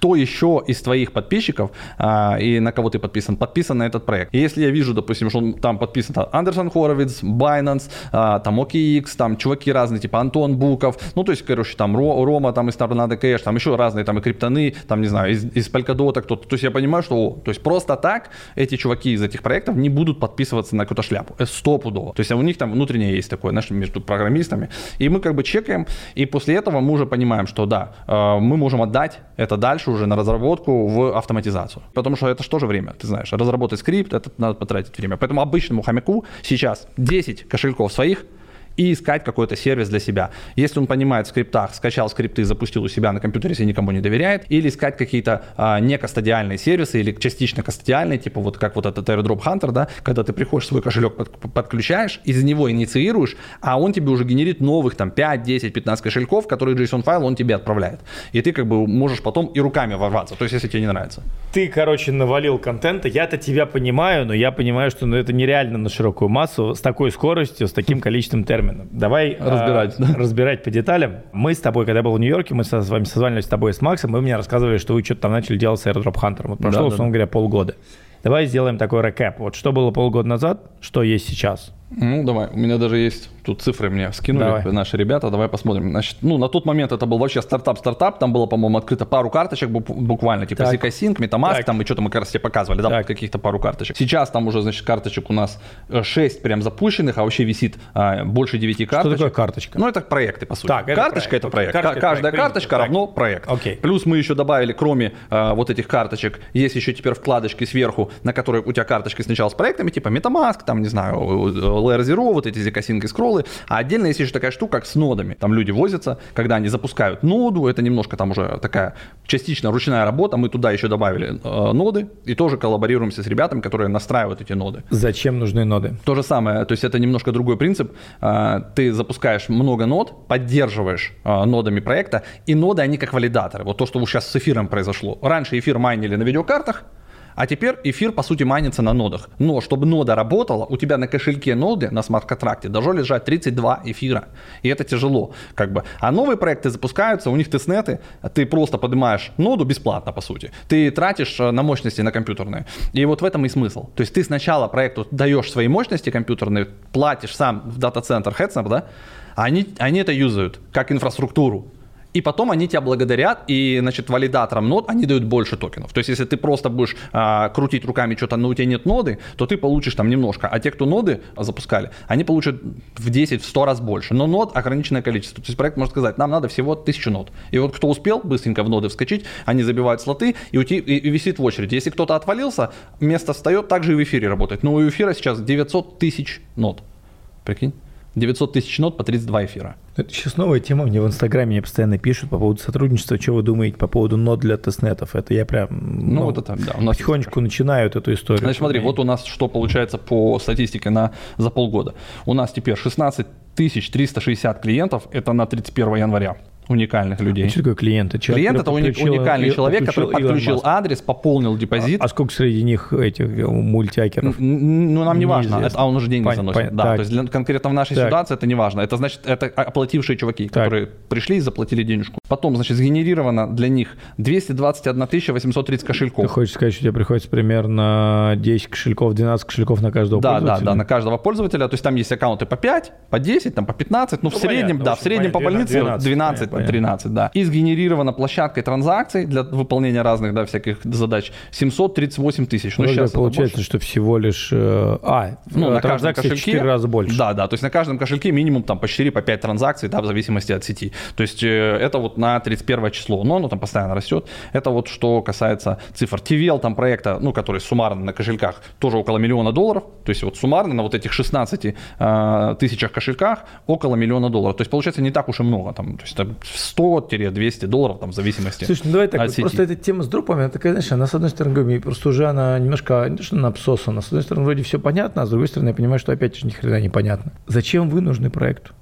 кто еще из твоих подписчиков а, и на кого ты подписан, подписан на этот проект. Если я вижу, допустим, что он там подписан Андерсон Хоровиц, Binance, а, там OKX, там чуваки разные, типа Антон Буков, ну, то есть, короче, там Ро, Рома там из Торнадо Кэш, там еще разные, там и криптоны, там, не знаю, из, из Polkadot кто-то. То есть я понимаю, что, о, то есть просто так эти чуваки из этих проектов не будут подписываться на какую-то шляпу. Это стопудово. То есть у них там внутреннее есть такое, знаешь, между программистами. И мы как бы чекаем, и после этого мы уже понимаем, что да, а, мы можем отдать это дальше уже на разработку в автоматизацию. Потому что это же тоже время, ты знаешь. Разработать скрипт, это надо потратить время. Поэтому обычному хомяку сейчас 10 кошельков своих – и искать какой-то сервис для себя. Если он понимает в скриптах, скачал скрипты, запустил у себя на компьютере, если никому не доверяет, или искать какие-то а, некастодиальные сервисы или частично кастодиальные, типа вот как вот этот AirDrop Hunter, да, когда ты приходишь свой кошелек под, подключаешь, из него инициируешь, а он тебе уже генерит новых там 5, 10, 15 кошельков, которые JSON файл он тебе отправляет. И ты как бы можешь потом и руками ворваться, то есть если тебе не нравится. Ты, короче, навалил контента, я-то тебя понимаю, но я понимаю, что ну, это нереально на широкую массу с такой скоростью, с таким количеством [laughs] терминов терминов. Давай а, разбирать, а, да? разбирать по деталям. Мы с тобой, когда был в Нью-Йорке, мы с вами созванивались с тобой и с Максом, вы мне рассказывали, что вы что-то там начали делать с Airdrop Hunter. Вот прошло, да, условно да. говоря, полгода. Давай сделаем такой рэкэп. Вот что было полгода назад, что есть сейчас. Ну, давай. У меня даже есть тут цифры мне скинули давай. наши ребята. Давай посмотрим. Значит, ну, на тот момент это был вообще стартап-стартап. Там было, по-моему, открыто пару карточек буквально. Типа так. ZK MetaMask, так. там мы что-то мы как раз тебе показывали. Да, каких-то пару карточек. Сейчас там уже, значит, карточек у нас 6 э, прям запущенных, а вообще висит а, больше 9 карточек. Что такое карточка? Ну, это проекты, по сути. Так, это Карточка проект. это проект. Карточка, Каждая проект. карточка так. равно проект. Окей. Плюс мы еще добавили, кроме а, вот этих карточек, есть еще теперь вкладочки сверху, на которые у тебя карточки сначала с проектами, типа MetaMask, там, не знаю, LayerZero, вот эти zkSync'и Scroll'ы. А отдельно есть еще такая штука, как с нодами. Там люди возятся, когда они запускают ноду, это немножко там уже такая частично ручная работа, мы туда еще добавили э, ноды и тоже коллаборируемся с ребятами, которые настраивают эти ноды. Зачем нужны ноды? То же самое, то есть это немножко другой принцип. Э, ты запускаешь много нод, поддерживаешь э, нодами проекта, и ноды, они как валидаторы. Вот то, что сейчас с эфиром произошло. Раньше эфир майнили на видеокартах, а теперь эфир, по сути, майнится на нодах. Но чтобы нода работала, у тебя на кошельке ноды, на смарт-контракте, должно лежать 32 эфира. И это тяжело. Как бы. А новые проекты запускаются, у них тестнеты, ты просто поднимаешь ноду бесплатно, по сути. Ты тратишь э, на мощности на компьютерные. И вот в этом и смысл. То есть ты сначала проекту даешь свои мощности компьютерные, платишь сам в дата-центр Headsnap, да, они, они это юзают как инфраструктуру. И потом они тебя благодарят, и, значит, валидаторам нод они дают больше токенов. То есть, если ты просто будешь а, крутить руками что-то, но у тебя нет ноды, то ты получишь там немножко. А те, кто ноды запускали, они получат в 10, в 100 раз больше. Но нод ограниченное количество. То есть, проект может сказать, нам надо всего 1000 нод. И вот кто успел быстренько в ноды вскочить, они забивают слоты и, уйти, и, и висит в очереди. Если кто-то отвалился, место встает, также и в эфире работает. Но у эфира сейчас 900 тысяч нод. Прикинь? 900 тысяч нот по 32 эфира. Это сейчас новая тема, мне в Инстаграме мне постоянно пишут по поводу сотрудничества, что вы думаете по поводу нот для тестнетов. Это я прям ну, ну вот это, да, у нас потихонечку начинают эту историю. Значит, смотри, вот у нас что получается по статистике на, за полгода. У нас теперь 16 360 клиентов, это на 31 января уникальных людей. А что такое клиент? Это клиент это уникальный человек, который подключил адрес, пополнил депозит. А, а сколько среди них этих э, мультиакеров? Ну, нам не важно, это, а он уже деньги Пон, заносит. Пон, да, так. то есть для, конкретно в нашей так. ситуации это не важно. Это значит, это оплатившие чуваки, так. которые пришли и заплатили денежку. Потом, значит, сгенерировано для них 221 830 кошельков. Ты хочешь сказать, что тебе приходится примерно 10 кошельков, 12 кошельков на каждого да, пользователя? Да, да, на каждого пользователя. То есть там есть аккаунты по 5, по 10, там по 15, ну, ну в среднем, понятно, да, в среднем по больнице 12, 12 понятно, 13, да. И сгенерирована площадкой транзакций для выполнения разных, да, всяких задач 738 тысяч. Ну, сейчас получается, что всего лишь... Э, а, ну, на каждом кошельке... в 4 раза больше. Да, да, то есть на каждом кошельке минимум там по 4, по 5 транзакций, да, в зависимости от сети. То есть э, это вот на 31 число, но оно там постоянно растет. Это вот что касается цифр. TVL там проекта, ну, который суммарно на кошельках, тоже около миллиона долларов. То есть вот суммарно на вот этих 16 э, тысячах кошельках около миллиона долларов. То есть получается не так уж и много. Там, то есть 100-200 долларов там в зависимости Слушай, ну давай так, от вот просто эта тема с дропами, она такая, знаешь, она с одной стороны, говорю, просто уже она немножко, не то, что она обсосана, с одной стороны вроде все понятно, а с другой стороны я понимаю, что опять же ни хрена непонятно. Зачем вы нужны проекту?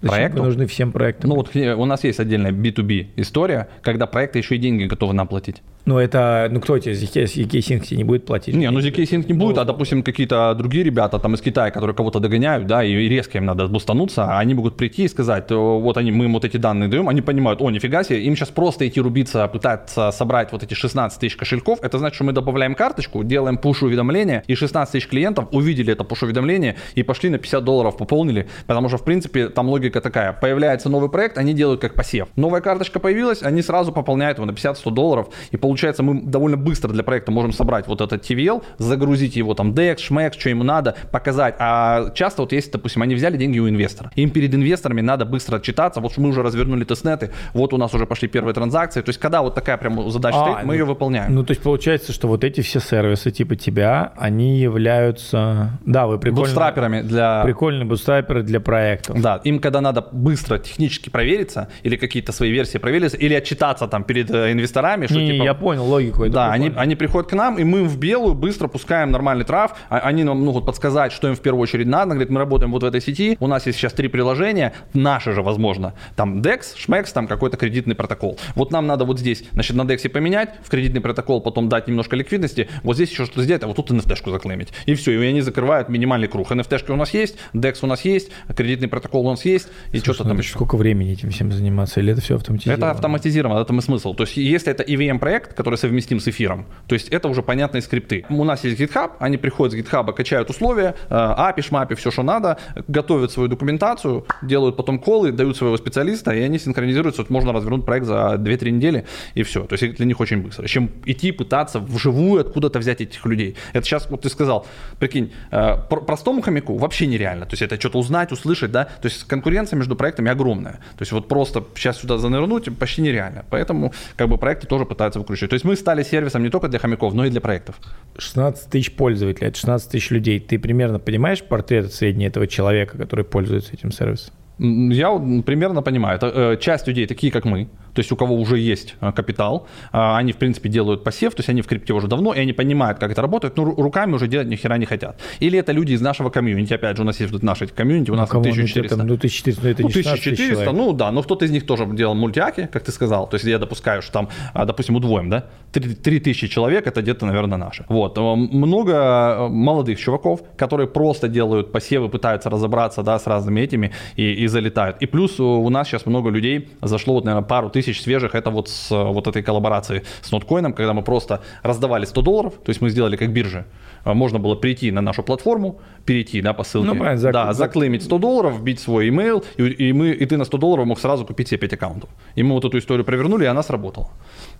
Зачем проекту? вы нужны всем проектам? Ну вот у нас есть отдельная B2B история, когда проекты еще и деньги готовы нам платить. Ну, это, ну, кто тебе, ZK Sync не будет платить? Не, ну, ZK Sync не будет, ну, а, допустим, какие-то другие ребята там из Китая, которые кого-то догоняют, да, и резко им надо бустануться, а они могут прийти и сказать, вот они, мы им вот эти данные даем, они понимают, о, нифига себе, им сейчас просто идти рубиться, пытаться собрать вот эти 16 тысяч кошельков, это значит, что мы добавляем карточку, делаем пуш-уведомление, и 16 тысяч клиентов увидели это пуш-уведомление и пошли на 50 долларов пополнили, потому что, в принципе, там логика такая, появляется новый проект, они делают как посев. Новая карточка появилась, они сразу пополняют его на 50-100 долларов, и получается, мы довольно быстро для проекта можем собрать вот этот TVL, загрузить его там DEX, SHMEX, что ему надо, показать. А часто вот если, допустим, они взяли деньги у инвестора, им перед инвесторами надо быстро отчитаться, вот мы уже развернули тестнеты, вот у нас уже пошли первые транзакции. То есть, когда вот такая прям задача а, стоит, мы ну, ее выполняем. Ну, то есть, получается, что вот эти все сервисы типа тебя, они являются... Да, вы прикольные... Бутстраперами для... Прикольные бутстраперы для проектов. Да, им когда надо быстро технически провериться, или какие-то свои версии провериться, или отчитаться там перед э, инвесторами, что не, типа... я понял логику. Да, они, они приходят к нам, и мы в белую быстро пускаем нормальный трав. А, они нам могут подсказать, что им в первую очередь надо. Говорит, мы работаем вот в этой сети, у нас есть сейчас три приложения, наши же, возможно. Там DEX, Шмекс, там какой-то кредитный протокол. Вот нам надо вот здесь, значит, на DEX поменять, в кредитный протокол потом дать немножко ликвидности, вот здесь еще что-то сделать, а вот тут NFT-шку заклеймить. И все, и они закрывают минимальный круг. NFT-шки у нас есть, DEX у нас есть, кредитный протокол у нас есть, и что-то там еще. Сколько времени этим всем заниматься? Или это все автоматизировано? Это автоматизировано, это мы смысл. То есть, если это EVM проект, который совместим с эфиром, то есть это уже понятные скрипты. У нас есть GitHub, они приходят с GitHub, качают условия, э, API, шмапи, все, что надо, готовят свою документацию, делают потом колы, дают своего специалиста, и они синхронизируются. Вот можно развернуть проект за 2-3 недели, и все. То есть для них очень быстро. Чем идти, пытаться вживую откуда-то взять этих людей. Это сейчас, вот ты сказал, прикинь, э, простому хомяку вообще нереально. То есть это что-то узнать, услышать, да. То есть конкуренция между проектами огромная. То есть вот просто сейчас сюда занырнуть почти нереально. Поэтому как бы проекты тоже пытаются выкручивать. То есть мы стали сервисом не только для хомяков, но и для проектов. 16 тысяч пользователей, это 16 тысяч людей. Ты примерно понимаешь портрет средний этого человека, который пользуется этим сервисом? Я примерно понимаю. Это э, часть людей, такие как мы, то есть у кого уже есть э, капитал, а, они, в принципе, делают посев, то есть они в крипте уже давно, и они понимают, как это работает, но руками уже делать ни хера не хотят. Или это люди из нашего комьюнити, опять же, у нас есть вот наши комьюнити, у нас ну, 1400. Там, ну, 1400, ну, это ну, не 1400, ну да, но кто-то из них тоже делал мультиаки, как ты сказал, то есть я допускаю, что там, а, допустим, удвоим, да, 3000 человек, это где-то, наверное, наши. Вот, много э, молодых чуваков, которые просто делают посевы, пытаются разобраться, да, с разными этими, и, и залетают. И плюс у нас сейчас много людей зашло, вот, наверное, пару тысяч свежих, это вот с вот этой коллаборации с ноткоином, когда мы просто раздавали 100 долларов, то есть мы сделали как биржи. А, можно было прийти на нашу платформу, перейти да, по ссылке, ну, понятно, зак... да, заклеймить 100 долларов, вбить свой email, и, и, мы, и ты на 100 долларов мог сразу купить себе 5 аккаунтов. И мы вот эту историю провернули, и она сработала.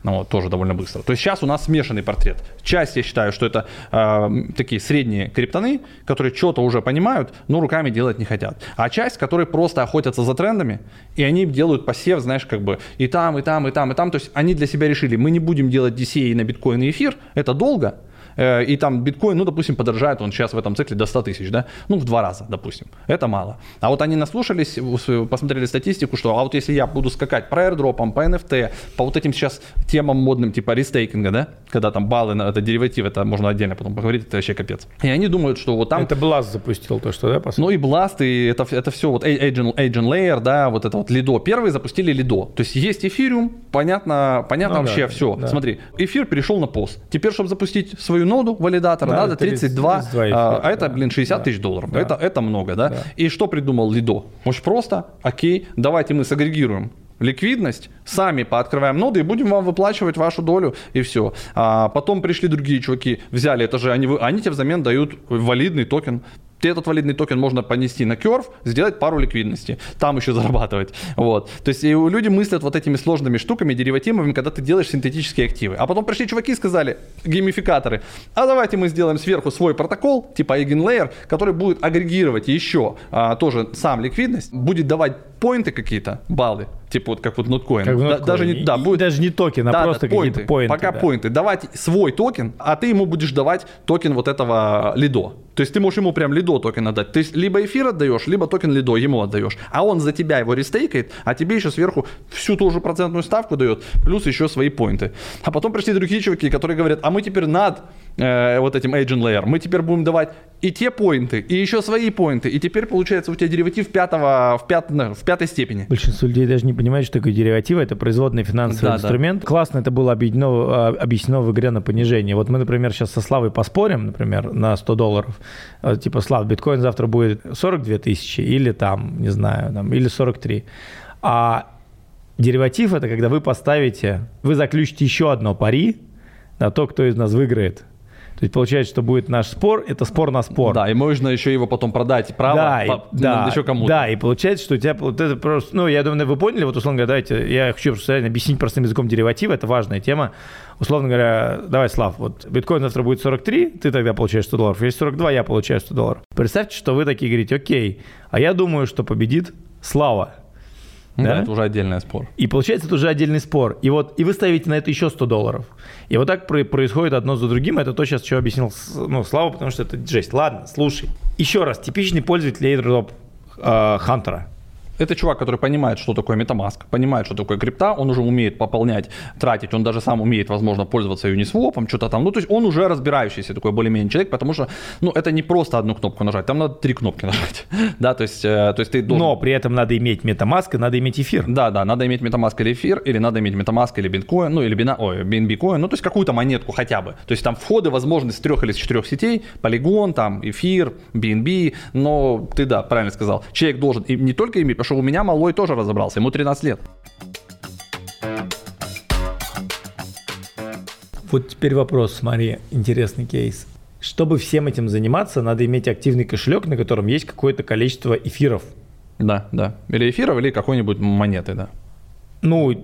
Ну, тоже довольно быстро. То есть сейчас у нас смешанный портрет. Часть, я считаю, что это э, такие средние криптоны, которые что-то уже понимают, но руками делать не хотят. А часть, которые просто охотятся за трендами, и они делают посев, знаешь, как бы и там, и там, и там, и там. То есть они для себя решили, мы не будем делать DCA на биткоин и эфир, это долго, и там биткоин, ну, допустим, подорожает он сейчас в этом цикле до 100 тысяч, да, ну, в два раза, допустим, это мало. А вот они наслушались, посмотрели статистику, что, а вот если я буду скакать по airdropам, по NFT, по вот этим сейчас темам модным, типа рестейкинга, да, когда там баллы, это дериватив, это можно отдельно потом поговорить, это вообще капец. И они думают, что вот там... Это Blast запустил то, что, да, по сути? Ну и Blast, и это, это все вот Agent, Agent Layer, да, вот это вот Lido. Первые запустили Lido. То есть есть эфириум, понятно, понятно ну, вообще да, все. Да. Смотри, эфир перешел на пост. Теперь, чтобы запустить свою свою ноду валидатора, да, надо 32, 32 эфир, а, а это, блин, 60 да, тысяч долларов. Да. Это, это много, да? да? И что придумал Лидо? Очень просто, окей, давайте мы сагрегируем ликвидность, сами пооткрываем ноды и будем вам выплачивать вашу долю и все. А потом пришли другие чуваки, взяли это же, они, они тебе взамен дают валидный токен этот валидный токен можно понести на Curve, сделать пару ликвидности, там еще зарабатывать. Вот. То есть люди мыслят вот этими сложными штуками, деривативами, когда ты делаешь синтетические активы. А потом пришли чуваки и сказали, геймификаторы, а давайте мы сделаем сверху свой протокол, типа EigenLayer, который будет агрегировать еще а, тоже сам ликвидность, будет давать поинты какие-то, баллы, типа вот как вот Notcoin. Как да, даже не, да, будет, даже не токен, а да, просто да, какие-то поинты. Пока да. поинты. Давать свой токен, а ты ему будешь давать токен вот этого Lido. То есть ты можешь ему прям Lido токен отдать. То есть либо эфир отдаешь, либо токен Lido ему отдаешь. А он за тебя его рестейкает, а тебе еще сверху всю ту же процентную ставку дает, плюс еще свои поинты. А потом пришли другие чуваки, которые говорят, а мы теперь над э, вот этим EigenLayer, мы теперь будем давать и те поинты, и еще свои поинты. И теперь получается у тебя дериватив пятого, в, пят, в пятой степени. Большинство людей даже не понимают, что такое деривативы. Это производный финансовый да, инструмент. Да. Классно это было объяснено, а, объяснено в игре на понижение. Вот мы, например, сейчас со Славой поспорим, например, на 100 долларов. А, типа, Слав, биткоин завтра будет 42 тысячи или там, не знаю, там, или 43. А дериватив – это когда вы поставите, вы заключите еще одно пари на то, кто из нас выиграет – то есть получается, что будет наш спор, это спор на спор. Да, и можно еще его потом продать право да, по, и, да, еще кому-то. Да, и получается, что у тебя вот это просто, ну, я думаю, вы поняли, вот условно говоря, давайте, я хочу просто объяснить простым языком дериватива, это важная тема. Условно говоря, давай, Слав, вот биткоин завтра будет 43, ты тогда получаешь 100 долларов, если 42, я получаю 100 долларов. Представьте, что вы такие говорите, окей, а я думаю, что победит Слава. Да? да, это уже отдельный спор. И получается, это уже отдельный спор. И вот, и вы ставите на это еще 100 долларов. И вот так происходит одно за другим. Это то, сейчас, что объяснил ну, Слава, потому что это жесть. Ладно, слушай. Еще раз, типичный пользователь airdrop э, Хантера. Это чувак, который понимает, что такое MetaMask, понимает, что такое крипта, он уже умеет пополнять, тратить, он даже сам умеет, возможно, пользоваться Uniswap, что-то там. Ну, то есть он уже разбирающийся такой более-менее человек, потому что, ну, это не просто одну кнопку нажать, там надо три кнопки [laughs] нажать. да, то есть, э, то есть ты должен... Но при этом надо иметь MetaMask и надо иметь эфир. Да, да, надо иметь MetaMask или эфир, или надо иметь MetaMask или Bitcoin, ну, или Bina... Ой, BNB Coin, ну, то есть какую-то монетку хотя бы. То есть там входы возможны с трех или с четырех сетей, Polygon, там, эфир, BNB, но ты, да, правильно сказал, человек должен и не только иметь, потому что у меня малой тоже разобрался, ему 13 лет. Вот теперь вопрос, смотри, интересный кейс. Чтобы всем этим заниматься, надо иметь активный кошелек, на котором есть какое-то количество эфиров. Да, да. Или эфиров, или какой-нибудь монеты, да. Ну,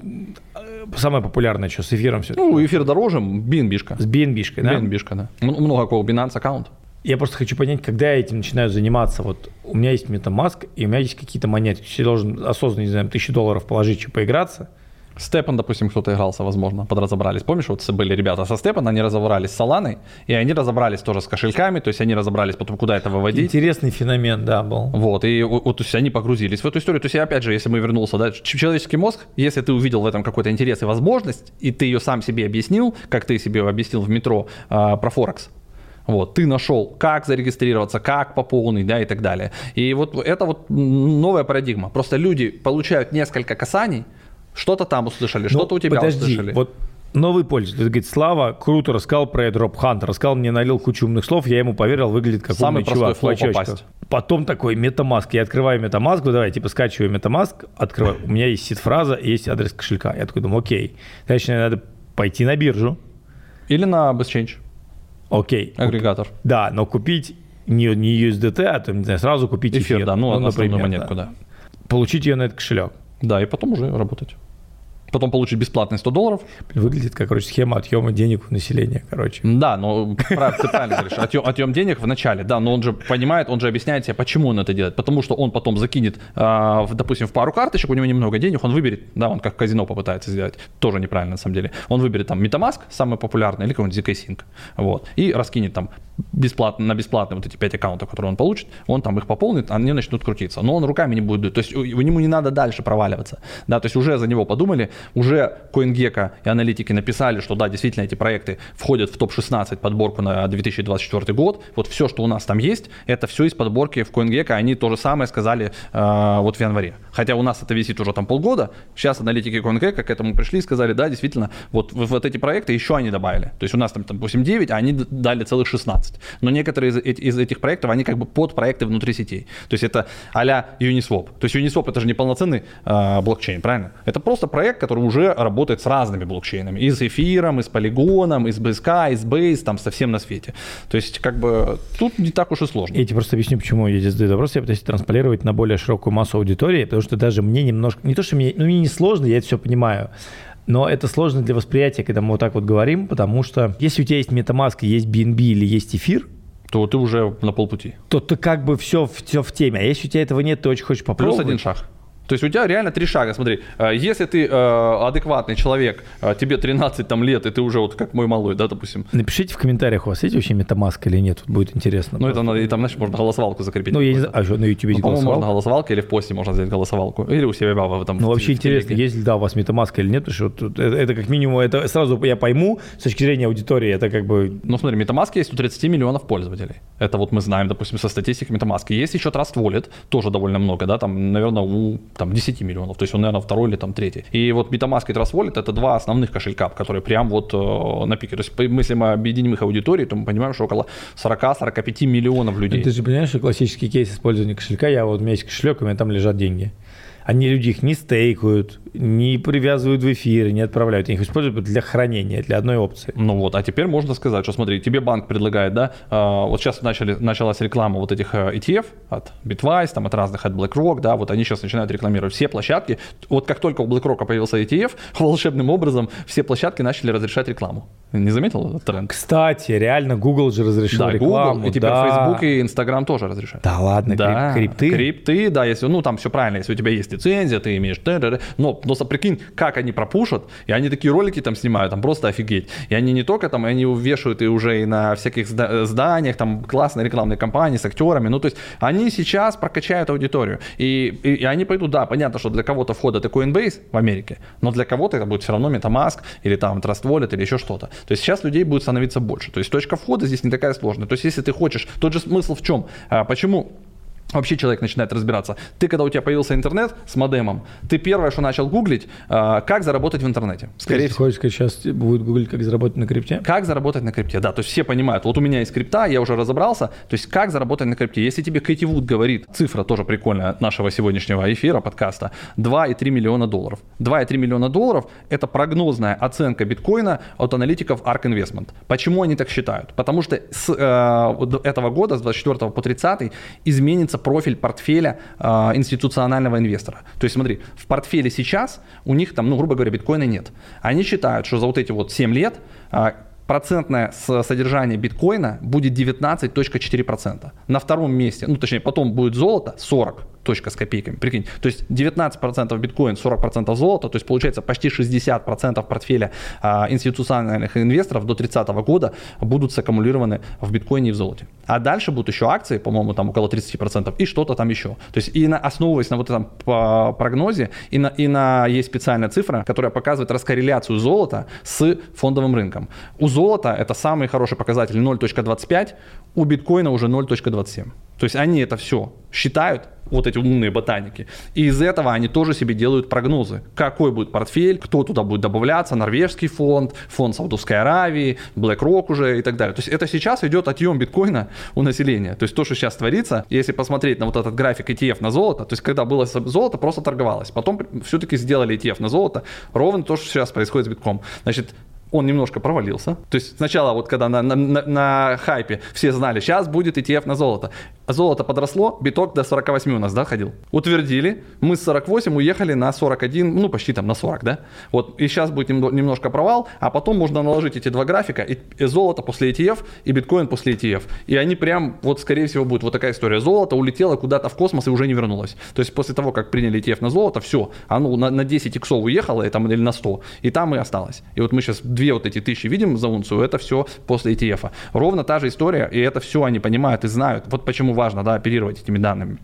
самое популярное, что с эфиром все. Ну, эфир дороже, BNB-шка. С BNB-шкой, да? BNB-шка, да. Много кого, Binance аккаунт. Я просто хочу понять, когда я этим начинаю заниматься. Вот у меня есть MetaMask, и у меня есть какие-то монеты. Я должен осознанно, не знаю, тысячу долларов положить, чтобы поиграться. Степан, допустим, кто-то игрался, возможно, подразобрались. Помнишь, вот были ребята со Степан, они разобрались с Соланой, и они разобрались тоже с кошельками, то есть они разобрались потом, куда это выводить. Интересный феномен, да, был. Вот, и вот, то есть они погрузились в эту историю. То есть, опять же, если мы вернулся, да, человеческий мозг, если ты увидел в этом какой-то интерес и возможность, и ты ее сам себе объяснил, как ты себе объяснил в метро э, про Форекс, вот, ты нашел, как зарегистрироваться, как пополнить, да, и так далее. И вот это вот новая парадигма. Просто люди получают несколько касаний, что-то там услышали, что-то у тебя подожди, услышали. Вот Новый пользователь говорит, Слава круто рассказал про Drop Hunt, рассказал мне, налил кучу умных слов, я ему поверил, выглядит как Самый умный простой чувак. флоу в попасть. Потом такой MetaMask. Я открываю MetaMask, давай, типа скачиваю MetaMask, открываю. У меня есть сид-фраза, есть адрес кошелька. Я такой думаю, окей. Мне надо пойти на биржу. Или на BestChange, Окей. агрегатор. Да, но купить не, не USDT, а там, не знаю, сразу купить эфир. Эфир, да, ну, основную например, монетку, да. Получить ее на этот кошелек. Да, и потом уже работать. Потом получить бесплатные 100 долларов. Выглядит как, короче, схема отъема денег у населения, короче. Да, но прав- ты правильно говоришь, отъем, отъем денег в начале, да, но он же понимает, он же объясняет себе, почему он это делает. Потому что он потом закинет, а, допустим, в пару карточек, у него немного денег, он выберет, да, он как казино попытается сделать, тоже неправильно на самом деле. Он выберет там MetaMask, самый популярный, или какой-нибудь ZK Sync, вот, и раскинет там бесплатно, на бесплатные вот эти 5 аккаунтов, которые он получит, он там их пополнит, они начнут крутиться. Но он руками не будет то есть ему не надо дальше проваливаться, да, то есть уже за него подумали, уже CoinGecko и аналитики написали, что да, действительно эти проекты входят в топ-16 подборку на 2024 год. Вот все, что у нас там есть, это все из подборки в CoinGecko. Они то же самое сказали э, вот в январе. Хотя у нас это висит уже там полгода. Сейчас аналитики CoinGecko к этому пришли и сказали, да, действительно, вот, вот эти проекты еще они добавили. То есть у нас там, допустим, 9, а они дали целых 16. Но некоторые из, из этих проектов, они как бы под проекты внутри сетей. То есть это а-ля Uniswap. То есть Uniswap это же не полноценный э, блокчейн, правильно? Это просто проект, который уже работает с разными блокчейнами. И с эфиром, и с полигоном, и с BSK, и с Base, там совсем на свете. То есть как бы тут не так уж и сложно. Я тебе просто объясню, почему я здесь задаю вопрос. Я пытаюсь транспалировать на более широкую массу аудитории, потому что даже мне немножко... Не то, что мне... Ну, мне не сложно, я это все понимаю. Но это сложно для восприятия, когда мы вот так вот говорим, потому что если у тебя есть MetaMask, есть BNB или есть эфир, То ты уже на полпути. то ты как бы все, все в теме. А если у тебя этого нет, ты очень хочешь Плюс попробовать. один шаг. То есть у тебя реально три шага. Смотри, э, если ты э, адекватный человек, э, тебе 13 там, лет, и ты уже вот как мой малой, да, допустим, Напишите в комментариях, у вас есть вообще MetaMask или нет, будет интересно. ну это надо, и там, знаешь, можно голосовалку закрепить. Ну, я не знаю, а что, на YouTube Ну, по-моему, можно голосовалка? голосовалка или в посте можно сделать голосовалку. Или у себя в этом. Ну, вообще интересно, есть ли, да, у вас MetaMask или нет, потому что тут это, это как минимум, это сразу я пойму, с точки зрения аудитории, это как бы Ну, смотри, MetaMask есть у 30 миллионов пользователей. Это вот мы знаем, допустим, со статистики MetaMask. Есть еще Trust Wallet, тоже довольно много, да, там, наверное, у там, 10 миллионов. То есть он, наверное, второй или там третий. И вот MetaMask и Trust Wallet это два основных кошелька, которые прям вот э, на пике. То есть, если мы объединим их аудитории, то мы понимаем, что около 40-45 миллионов людей. Ты же понимаешь, что классический кейс использования кошелька, я вот у меня есть кошелек, у меня там лежат деньги. Они люди их не стейкают, не привязывают в эфир, не отправляют. Их используют для хранения, для одной опции. Ну вот, а теперь можно сказать, что смотри, тебе банк предлагает, да, э, вот сейчас начали, началась реклама вот этих э, ETF от Bitwise, там от разных, от BlackRock, да, вот они сейчас начинают рекламировать все площадки. Вот как только у BlackRock появился ETF, [laughs] волшебным образом все площадки начали разрешать рекламу. Не заметил этот тренд? Кстати, реально Google же разрешил Да, рекламу. Google, и теперь да. Facebook и Instagram тоже разрешают. Да ладно, Да, крип- крипты. крипты, да, если, ну, там все правильно, если у тебя есть лицензия, ты имеешь, т-т-т. но просто прикинь, как они пропушат, и они такие ролики там снимают, там просто офигеть. И они не только там, они вешают и уже и на всяких зда- зданиях, там классные рекламные кампании с актерами, ну, то есть они сейчас прокачают аудиторию, и, и, и они пойдут, да, понятно, что для кого-то вход это Coinbase в Америке, но для кого-то это будет все равно MetaMask или там Trust Wallet или еще что-то. То есть сейчас людей будет становиться больше. То есть точка входа здесь не такая сложная. То есть если ты хочешь, тот же смысл в чем? А, почему Вообще человек начинает разбираться. Ты, когда у тебя появился интернет с модемом, ты первое, что начал гуглить, а, как заработать в интернете. Скорее всего. хочешь сейчас будет гуглить, как заработать на крипте? Как заработать на крипте? Да, то есть все понимают, вот у меня есть крипта, я уже разобрался, то есть как заработать на крипте. Если тебе Кэти Вуд говорит, цифра тоже прикольная нашего сегодняшнего эфира, подкаста, 2,3 миллиона долларов. 2,3 миллиона долларов – это прогнозная оценка биткоина от аналитиков ARK Investment. Почему они так считают? Потому что с э, этого года, с 24 по 30, изменится профиль портфеля э, институционального инвестора. То есть смотри, в портфеле сейчас у них там, ну, грубо говоря, биткоина нет. Они считают, что за вот эти вот 7 лет э, процентное содержание биткоина будет 19.4%. На втором месте, ну точнее потом будет золото 40 точка с копейками, прикинь. То есть 19% биткоин, 40% золота, то есть получается почти 60% портфеля а, институциональных инвесторов до 30 года будут саккумулированы в биткоине и в золоте. А дальше будут еще акции, по-моему, там около 30% и что-то там еще. То есть и на, основываясь на вот этом по- прогнозе, и на, и на есть специальная цифра, которая показывает раскорреляцию золота с фондовым рынком. У золота это самый хороший показатель 0.25, у биткоина уже 0.27. То есть они это все считают, вот эти умные ботаники. И из этого они тоже себе делают прогнозы. Какой будет портфель, кто туда будет добавляться, норвежский фонд, фонд Саудовской Аравии, BlackRock уже и так далее. То есть это сейчас идет отъем биткоина у населения. То есть то, что сейчас творится, если посмотреть на вот этот график ETF на золото, то есть когда было золото, просто торговалось. Потом все-таки сделали ETF на золото, ровно то, что сейчас происходит с битком. Значит, он немножко провалился. То есть сначала вот когда на, на, на, на хайпе все знали, сейчас будет ETF на золото. Золото подросло, биток до 48 у нас, да, ходил. Утвердили, мы с 48 уехали на 41, ну почти там на 40, да. Вот, и сейчас будет немножко провал, а потом можно наложить эти два графика, и, и золото после ETF, и биткоин после ETF. И они прям, вот скорее всего будет вот такая история. Золото улетело куда-то в космос и уже не вернулось. То есть после того, как приняли ETF на золото, все, оно на, на 10 иксов уехало, и там, или на 100, и там и осталось. И вот мы сейчас две вот эти тысячи видим за унцию, это все после ETF. Ровно та же история, и это все они понимают и знают. Вот почему важно да, оперировать этими данными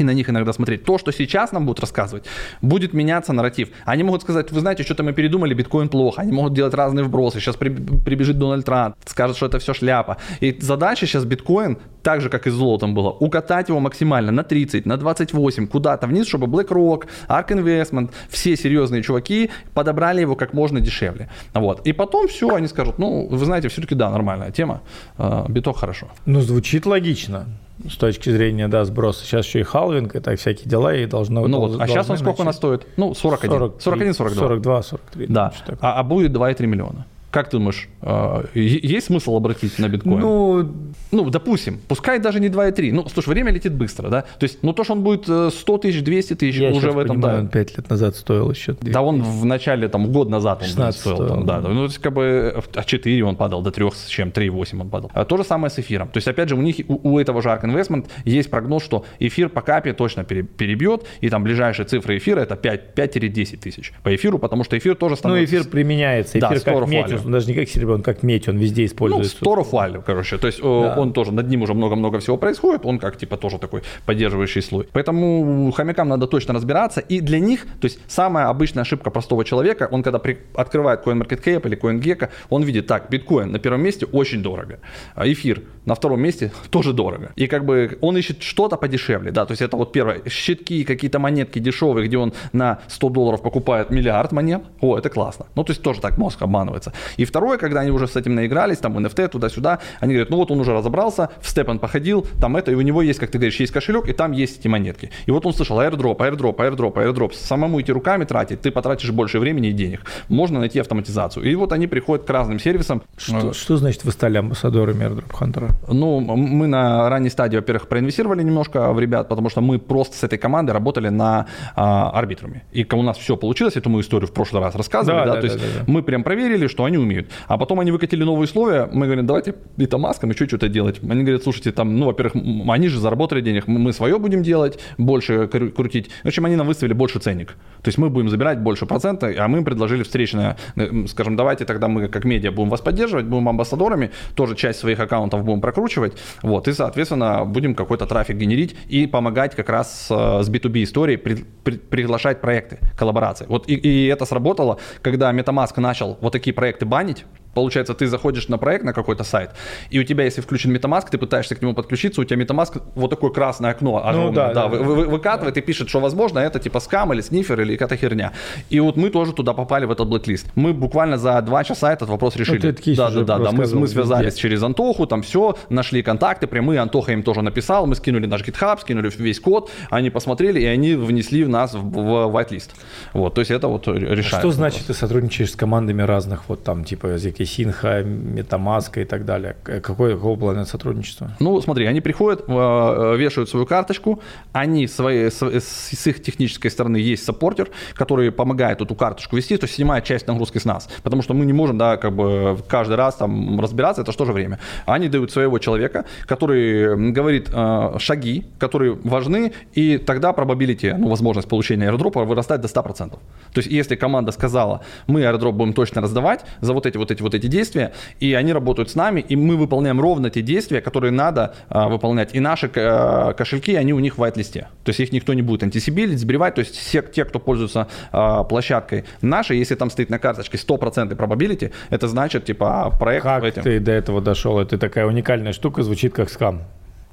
и на них иногда смотреть. То, что сейчас нам будут рассказывать, будет меняться нарратив. Они могут сказать, вы знаете, что-то мы передумали, биткоин плохо. Они могут делать разные вбросы. Сейчас при, прибежит Дональд Трамп, скажет, что это все шляпа. И задача сейчас биткоин, так же, как и с золотом было, укатать его максимально на 30, на 28, куда-то вниз, чтобы BlackRock, ARK Investment, все серьезные чуваки подобрали его как можно дешевле. Вот. И потом все, они скажут, ну, вы знаете, все-таки да, нормальная тема, а, биток хорошо. Ну, звучит логично с точки зрения, да, сброса. Сейчас еще и халвинг, и так всякие дела, и должно... Ну вот, а сейчас он сколько у нас стоит? Ну, 41. 40, 41, 42. 42, 43. Да, а, а будет 2,3 миллиона. Как ты думаешь, а, есть смысл обратить на биткоин? Ну, ну, допустим, пускай даже не 2,3. Ну, слушай, время летит быстро, да? То есть, ну, то, что он будет 100 э, тысяч, 200 тысяч Я уже в этом, понимаю, да. он 5 лет назад стоил еще. Да, он в начале, там, год назад он 16 стоил. Там, да, ну, то есть, как бы, а 4 он падал, до 3 с чем, 3,8 он падал. А то же самое с эфиром. То есть, опять же, у них, у, у этого же ARK Investment есть прогноз, что эфир по капе точно перебьет, и там ближайшие цифры эфира это 5-10 тысяч по эфиру, потому что эфир тоже ну, становится... Ну, эфир применяется, эфир да, как метил, даже не как серебро, он как медь, он везде используется. Ну, Value, короче. То есть да. он тоже, над ним уже много-много всего происходит, он как типа тоже такой поддерживающий слой. Поэтому хомякам надо точно разбираться. И для них, то есть самая обычная ошибка простого человека, он когда при, открывает CoinMarketCap или CoinGecko, он видит, так, биткоин на первом месте очень дорого, а эфир на втором месте [laughs] тоже дорого. И как бы он ищет что-то подешевле, да, то есть это вот первое, щитки, какие-то монетки дешевые, где он на 100 долларов покупает миллиард монет, о, это классно. Ну, то есть тоже так мозг обманывается. И второе, когда они уже с этим наигрались, там NFT туда-сюда, они говорят, ну вот он уже разобрался, в степ он походил, там это, и у него есть, как ты говоришь, есть кошелек, и там есть эти монетки. И вот он слышал airdrop, airdrop, airdrop, airdrop. Самому идти руками тратить, ты потратишь больше времени и денег. Можно найти автоматизацию. И вот они приходят к разным сервисам. Что, что значит вы стали амбассадорами airdrop Hunter? Ну, мы на ранней стадии, во-первых, проинвестировали немножко в ребят, потому что мы просто с этой командой работали на а, арбитрами. И у нас все получилось, эту мы историю в прошлый раз рассказывали, да, да, да то да, есть да, да. мы прям проверили, что они умеют. А потом они выкатили новые условия, мы говорим, давайте это маскам еще что-то делать. Они говорят, слушайте, там, ну, во-первых, они же заработали денег, мы свое будем делать, больше крутить. В общем, они нам выставили больше ценник. То есть мы будем забирать больше процента, а мы им предложили встречное, э, скажем, давайте тогда мы как медиа будем вас поддерживать, будем амбассадорами, тоже часть своих аккаунтов будем прокручивать, вот, и, соответственно, будем какой-то трафик генерить и помогать как раз э, с B2B историей при, при, приглашать проекты, коллаборации. Вот и, и это сработало, когда MetaMask начал вот такие проекты банить, Получается, ты заходишь на проект, на какой-то сайт, и у тебя, если включен MetaMask, ты пытаешься к нему подключиться, у тебя MetaMask вот такое красное окно огромное, ну, да, да, да, вы, вы, выкатывает да. и пишет, что, возможно, это типа скам или снифер или какая-то херня. И вот мы тоже туда попали в этот блэк-лист. Мы буквально за два часа этот вопрос ну, решили. Ну, да, да, да, да. Мы, мы связались где? через Антоху, там все, нашли контакты прямые, Антоха им тоже написал, мы скинули наш GitHub, скинули весь код, они посмотрели, и они внесли в нас в, в whitelist. Вот, то есть это вот решает. А что значит, ты сотрудничаешь с командами разных, вот там типа ZK Sinha, MetaMask и так далее. Какое, какого плана сотрудничество? Ну, смотри, они приходят, э, вешают свою карточку, они свои, с, с их технической стороны есть саппортер, который помогает эту карточку вести, то есть снимает часть нагрузки с нас, потому что мы не можем, да, как бы каждый раз там разбираться, это же время. Они дают своего человека, который говорит э, шаги, которые важны, и тогда probability, ну, возможность получения аирдропа вырастает до 100%. То есть, если команда сказала, мы аирдроп будем точно раздавать за вот эти вот эти вот эти действия, и они работают с нами, и мы выполняем ровно те действия, которые надо а, выполнять. И наши а, кошельки, они у них в white-листе. То есть их никто не будет антисибилить, сбривать. То есть все те, кто пользуется а, площадкой нашей, если там стоит на карточке 100% probability, это значит, типа, проект... Как этим. ты до этого дошел? Это такая уникальная штука, звучит как скам.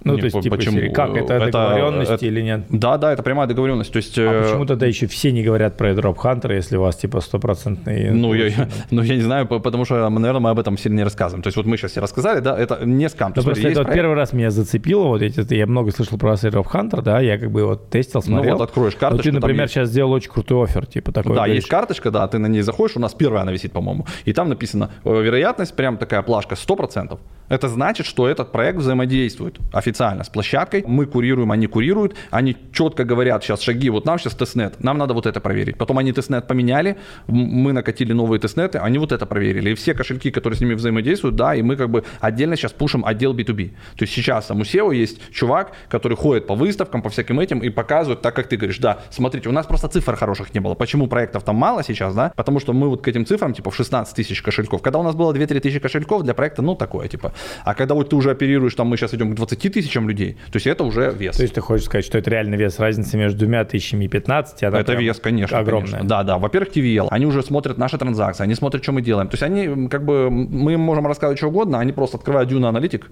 Ну, не, то есть, типа, почему? Как, это, это договоренность это, или нет? Да, да, это прямая договоренность. То есть, а э... почему тогда еще все не говорят про Drop Hunter, если у вас, типа, стопроцентный... Ну, я, ну, я не знаю, потому что, наверное, мы об этом сильно не рассказываем. То есть, вот мы сейчас все рассказали, да, это не скам. Ну, просто это вот первый раз меня зацепило, вот эти, я много слышал про Drop Hunter, да, я как бы вот тестил, смотрел. Ну, вот откроешь карточку. Ну, ты, например, сейчас сделал очень крутой offer, типа такой. Да, есть карточка, да, ты на ней заходишь, у нас первая она висит, по-моему, и там написано, э, вероятность, прям такая плашка, 100%. Это значит, что этот проект взаимодействует официально с площадкой. Мы курируем, они курируют. Они четко говорят сейчас шаги. Вот нам сейчас тестнет, нам надо вот это проверить. Потом они тестнет поменяли, мы накатили новые тестнеты, они вот это проверили. И все кошельки, которые с ними взаимодействуют, да, и мы как бы отдельно сейчас пушим отдел B2B. То есть сейчас там у SEO есть чувак, который ходит по выставкам, по всяким этим и показывает так, как ты говоришь. Да, смотрите, у нас просто цифр хороших не было. Почему проектов там мало сейчас, да? Потому что мы вот к этим цифрам, типа в 16 тысяч кошельков. Когда у нас было 2-3 тысячи кошельков для проекта, ну такое, типа а когда вот ты уже оперируешь, там мы сейчас идем к 20 тысячам людей, то есть это уже вес. То есть ты хочешь сказать, что это реальный вес разницы между двумя тысячами и 15? А это вес, конечно. Огромный. Конечно. Да, да. Во-первых, TVL. Они уже смотрят наши транзакции, они смотрят, что мы делаем. То есть они, как бы, мы им можем рассказывать что угодно, они просто открывают Dune Analytic,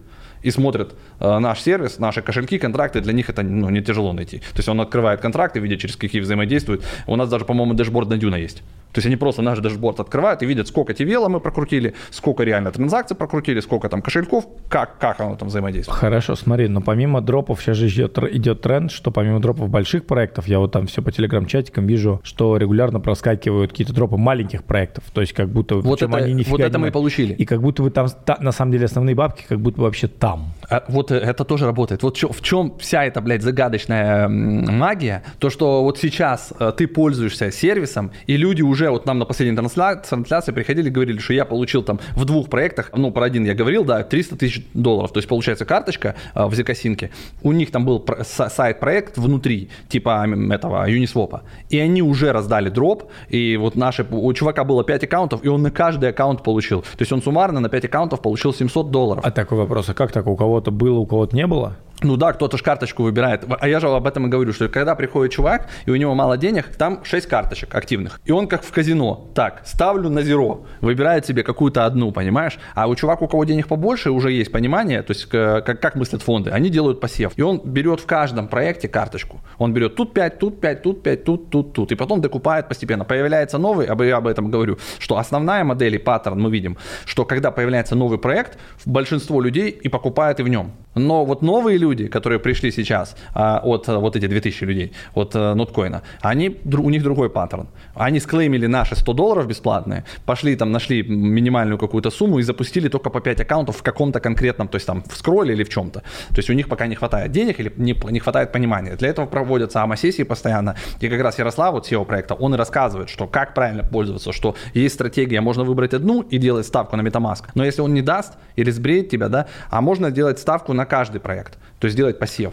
и смотрят э, наш сервис, наши кошельки, контракты, для них это ну, не тяжело найти. То есть он открывает контракты, видя, через какие взаимодействуют. У нас даже, по-моему, dashboard на Dune есть. То есть они просто наш dashboard открывают и видят, сколько TVL мы прокрутили, сколько реально транзакций прокрутили, сколько там кошельков, как, как оно там взаимодействует. Хорошо, смотри, но помимо дропов сейчас же идет, идет тренд, что помимо дропов больших проектов, я вот там все по телеграм-чатикам вижу, что регулярно проскакивают какие-то дропы маленьких проектов. То есть как будто вот это, они Вот это мы и получили. И как будто бы там, та, на самом деле, основные бабки как будто бы вообще там. А, вот э, это тоже работает. Вот в чем вся эта, блядь, загадочная магия, то, что вот сейчас э, ты пользуешься сервисом, и люди уже, вот нам на последней трансляции приходили и говорили, что я получил там в двух проектах, ну, про один я говорил, да, 300 тысяч долларов. То есть, получается, карточка э, в Зекосинке. У них там был сайт-проект внутри, типа этого Uniswap. И они уже раздали дроп, и вот наши, у чувака было 5 аккаунтов, и он на каждый аккаунт получил. То есть он суммарно на 5 аккаунтов получил 700 долларов. А такой вопрос, а как так, у кого-то было, у кого-то не было? Ну да, кто-то же карточку выбирает. А я же об этом и говорю, что когда приходит чувак, и у него мало денег, там 6 карточек активных. И он как в казино. Так, ставлю на зеро. Выбирает себе какую-то одну, понимаешь? А у чувака, у кого денег побольше, уже есть понимание, то есть как, как мыслят фонды. Они делают посев. И он берет в каждом проекте карточку. Он берет тут 5, тут 5, тут 5, тут, тут, тут. И потом докупает постепенно. Появляется новый, я об этом говорю, что основная модель и паттерн мы видим, что когда появляется новый проект, большинство людей и покупает и в нем. Но вот новые люди, которые пришли сейчас а, от вот эти 2000 людей, от а, ноткоина, они, у них другой паттерн. Они склеймили наши 100 долларов бесплатные, пошли там, нашли минимальную какую-то сумму и запустили только по 5 аккаунтов в каком-то конкретном, то есть там в скролле или в чем-то. То есть у них пока не хватает денег или не, не хватает понимания. Для этого проводятся АМА-сессии постоянно. И как раз Ярослав, вот SEO проекта, он и рассказывает, что как правильно пользоваться, что есть стратегия, можно выбрать одну и делать ставку на MetaMask. Но если он не даст или сбреет тебя, да, а можно делать ставку на каждый проект. То есть делать пассив.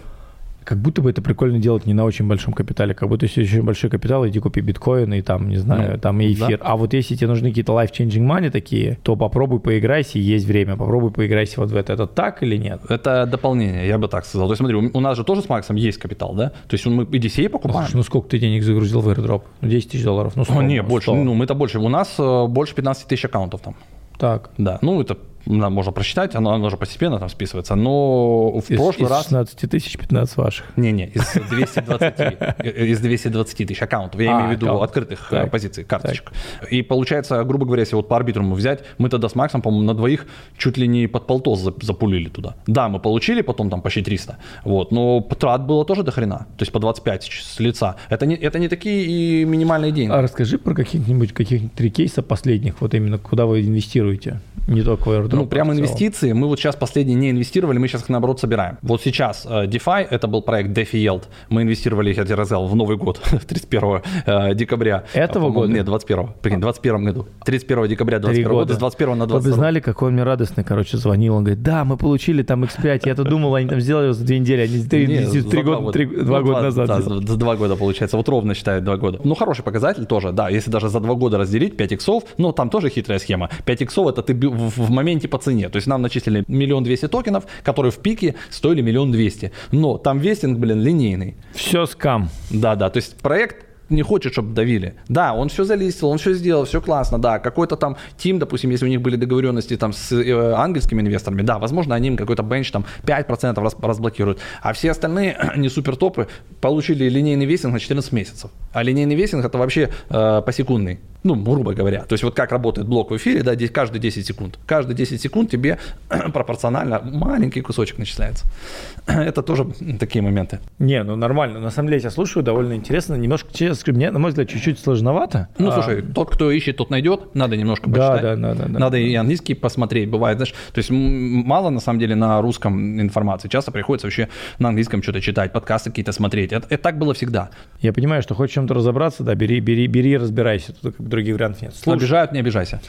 Как будто бы это прикольно делать не на очень большом капитале. Как будто если очень большой капитал, иди купи биткоин и там, не знаю, ну, там и эфир. Да. А вот если тебе нужны какие-то life-changing money такие, то попробуй поиграйся, есть время. Попробуй поиграйся вот в это. Это так или нет? Это дополнение, я бы так сказал. То есть смотри, у нас же тоже с Максом есть капитал, да? То есть мы и DCA покупаем. Слушай, ну сколько ты денег загрузил в airdrop? Ну 10 тысяч долларов. Ну, 100, О, не, больше. Ну, мы-то больше. У нас э, больше 15 тысяч аккаунтов там. Так. Да, ну это можно просчитать, оно, оно же постепенно там списывается, но в из, прошлый из раз... 16 тысяч 15 ваших. Не-не, из 220, из 220 тысяч аккаунтов, я а, имею в виду открытых так, позиций, карточек. И получается, грубо говоря, если вот по арбитруму взять, мы тогда с Максом, по-моему, на двоих чуть ли не под полтос запулили туда. Да, мы получили потом там почти 300, вот, но трат было тоже до хрена, то есть по 25 с лица. Это не, это не такие и минимальные деньги. А расскажи про каких-нибудь каких-нибудь три кейса последних, вот именно куда вы инвестируете, не только в. Ну, прямо инвестиции мы вот сейчас последние не инвестировали, мы сейчас их наоборот собираем. Вот сейчас э, DeFi, это был проект DeFi Yield. Мы инвестировали, я тебе рассказал, в Новый год, [laughs] 31 э, декабря. Этого года? Нет, 21 Прикинь, 21 году. 31 декабря 21 года, с 21 на 22. Вы знали, какой он мне радостный, короче, звонил. Он говорит, да, мы получили там X5. Я-то думал, они там сделали за две недели, они три, три года, два ну, года назад. За два года получается. Вот ровно считают два года. Ну, хороший показатель тоже, да. Если даже за два года разделить 5 иксов, ну, там тоже хитрая схема. 5 иксов это ты в, в моменте по цене. То есть нам начислили миллион двести токенов, которые в пике стоили миллион двести. Но там вестинг, блин, линейный. Все скам. Да, да. То есть проект не хочет, чтобы давили. Да, он все залистил, он все сделал, все классно, да. Какой-то там тим, допустим, если у них были договоренности там с э, ангельскими инвесторами, да, возможно, они им какой-то бенч там 5% раз, разблокируют. А все остальные [clears throat] не супер топы получили линейный весинг на 14 месяцев. А линейный весинг это вообще э, посекундный ну, грубо говоря. То есть вот как работает блок в эфире, да, каждые 10 секунд. Каждые 10 секунд тебе [clears throat] пропорционально маленький кусочек начисляется. [clears throat] Это тоже такие моменты. Не, ну нормально. На самом деле я тебя слушаю, довольно интересно. Немножко, мне, на мой взгляд, чуть-чуть сложновато. Ну, а... слушай, тот, кто ищет, тот найдет. Надо немножко почитать. Да, да, да, да. Надо и английский посмотреть. Бывает, знаешь, то есть мало, на самом деле, на русском информации. Часто приходится вообще на английском что-то читать, подкасты какие-то смотреть. Это, это так было всегда. Я понимаю, что хочешь чем-то разобраться, да, бери, бери, бери, разбирайся. Тут других вариантов нет. Слушай, Обижают, не обижайся.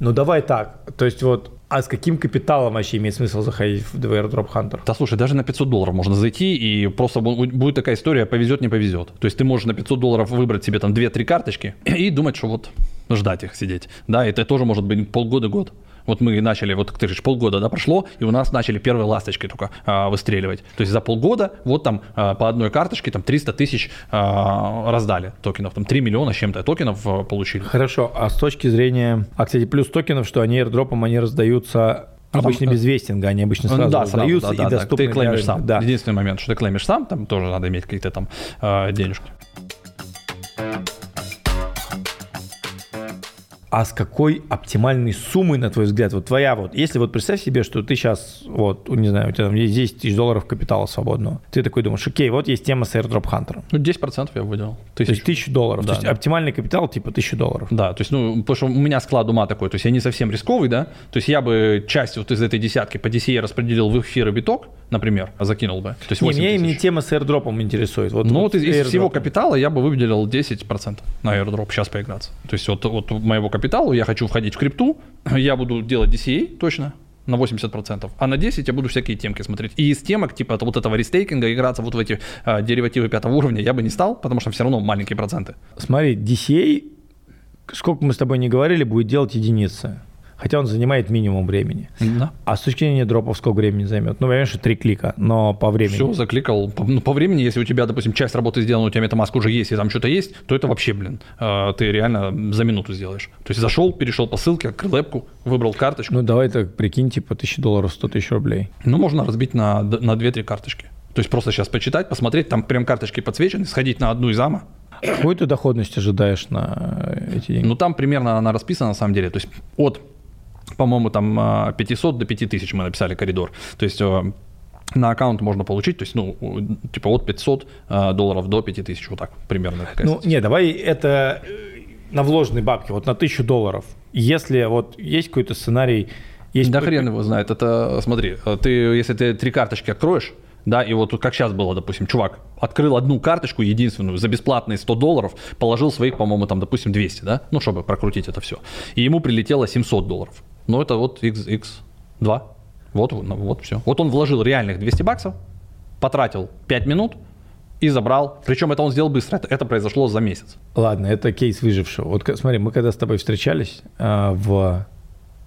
Ну давай так. То есть вот а с каким капиталом вообще имеет смысл заходить в Airdrop Hunter? Да слушай, даже на 500 долларов можно зайти, и просто будет такая история, повезет, не повезет. То есть ты можешь на 500 долларов выбрать себе там 2-3 карточки и думать, что вот ждать их сидеть. Да, это тоже может быть полгода-год. Вот мы начали, вот ты же полгода да, прошло, и у нас начали первые ласточки только а, выстреливать. То есть за полгода вот там а, по одной карточке там 300 тысяч а, раздали токенов, там 3 миллиона с чем-то токенов а, получили. Хорошо, а с точки зрения, а кстати, плюс токенов, что они airdropом, они раздаются Обычно без вестинга, они обычно сразу да, раздаются сразу, да, и да, доступны. Ты клеймишь сам. Да. Единственный момент, что ты клеймишь сам, там тоже надо иметь какие-то там э, денежки. А с какой оптимальной суммой, на твой взгляд, вот твоя вот, если вот представь себе, что ты сейчас, вот, не знаю, у тебя там есть 10 тысяч долларов капитала свободного, ты такой думаешь, окей, вот есть тема с airdrop hunter. Ну, 10% я выделал. Тысяч. То есть тысячу долларов. Да, то есть да. оптимальный капитал типа тысячу долларов. Да, то есть, ну, потому что у меня склад ума такой, то есть я не совсем рисковый, да, то есть я бы часть вот из этой десятки по DCA распределил в эфир и биток, например, закинул бы. То есть не, меня именно тема с airdropом интересует. Вот, ну, вот, вот из, из всего капитала я бы выделил 10% на airdrop сейчас поиграться. То есть вот, вот моего капитала я хочу входить в крипту, [laughs] я буду делать DCA точно, на 80%, а на 10 я буду всякие темки смотреть. И из темок, типа вот этого рестейкинга, играться вот в эти а, деривативы пятого уровня я бы не стал, потому что все равно маленькие проценты. Смотри, DCA, сколько мы с тобой не говорили, будет делать единицы хотя он занимает минимум времени. Да. А с точки зрения дропов сколько времени займет? Ну, конечно, три клика, но по времени. Все, закликал. По, ну, по времени, если у тебя, допустим, часть работы сделана, у тебя MetaMask уже есть, и там что-то есть, то это вообще, блин, э, ты реально за минуту сделаешь. То есть зашел, перешел по ссылке, открыл эпку, выбрал карточку. Ну, давай так прикинь, типа, тысячи долларов, 100 тысяч рублей. Ну, можно разбить на, на 2-3 карточки. То есть просто сейчас почитать, посмотреть, там прям карточки подсвечены, сходить на одну из АМА, Какую ты доходность ожидаешь на эти деньги? Ну, там примерно она расписана, на самом деле. То есть от по-моему, там 500 а, до 5000 мы написали коридор. То есть э, на аккаунт можно получить, то есть, ну, типа от 500 э, долларов до 5000, вот так примерно. Ну, не, давай это на вложенные бабки, вот на 1000 долларов. Если вот есть какой-то сценарий... Есть да хрен его знает, это, смотри, ты, если ты три карточки откроешь, да, и вот как сейчас было, допустим, чувак открыл одну карточку единственную за бесплатные 100 долларов, положил своих, по-моему, там, допустим, 200, да, ну, чтобы прокрутить это все. И ему прилетело 700 долларов. Ну, это вот X, X2. Вот, ну, вот все. Вот он вложил реальных 200 баксов, потратил 5 минут и забрал. Причем это он сделал быстро. Это, это произошло за месяц. Ладно, это кейс выжившего. Вот смотри, мы когда с тобой встречались э, в